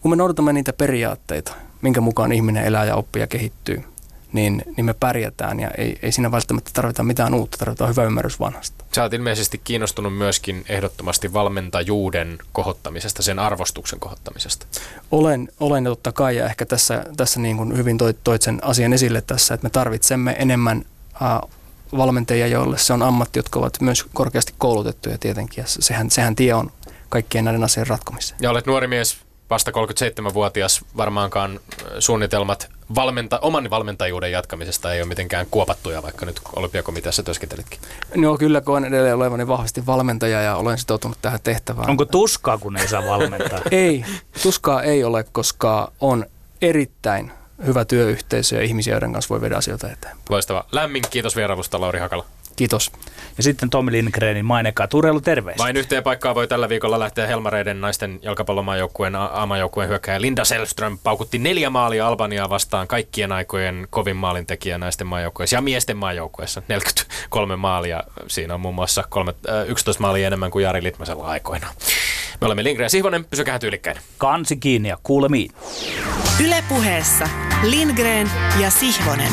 kun me noudatamme niitä periaatteita, minkä mukaan ihminen elää ja oppii ja kehittyy, niin, niin me pärjätään ja ei, ei siinä välttämättä tarvita mitään uutta, tarvitaan hyvä ymmärrys vanhasta. Sä oot ilmeisesti kiinnostunut myöskin ehdottomasti valmentajuuden kohottamisesta, sen arvostuksen kohottamisesta. Olen, olen totta kai ja ehkä tässä, tässä niin kuin hyvin toit, toit sen asian esille tässä, että me tarvitsemme enemmän äh, valmentajia, joille se on ammatti, jotka ovat myös korkeasti koulutettuja tietenkin. Ja sehän, sehän tie on kaikkien näiden asioiden ratkomiseen. Ja olet nuori mies, vasta 37-vuotias, varmaankaan suunnitelmat valmenta, oman valmentajuuden jatkamisesta ei ole mitenkään kuopattuja, vaikka nyt olympiakomiteassa työskentelitkin. No kyllä koen edelleen olevani vahvasti valmentaja ja olen sitoutunut tähän tehtävään. Onko tuskaa, kun ei saa valmentaa? ei, tuskaa ei ole, koska on erittäin hyvä työyhteisö ja ihmisiä, joiden kanssa voi viedä asioita eteenpäin. Loistava. Lämmin kiitos vierailusta, Lauri Hakala. Kiitos. Ja sitten Tommi Lindgrenin mainekaa Turelu terveistä. Vain yhteen paikkaan voi tällä viikolla lähteä Helmareiden naisten jalkapallomaajoukkueen aamajoukkueen hyökkäjä Linda Selström paukutti neljä maalia Albaniaa vastaan kaikkien aikojen kovin maalintekijä naisten maajoukkueessa ja miesten maajoukkueessa. 43 maalia. Siinä on muun muassa 3, äh, 11 maalia enemmän kuin Jari Litmasella aikoinaan. Me olemme Lindgren ja Sihvonen, pysykää tyylikkäin. Kansi kiinni ja kuulemiin. Ylepuheessa Lindgren ja Sihvonen.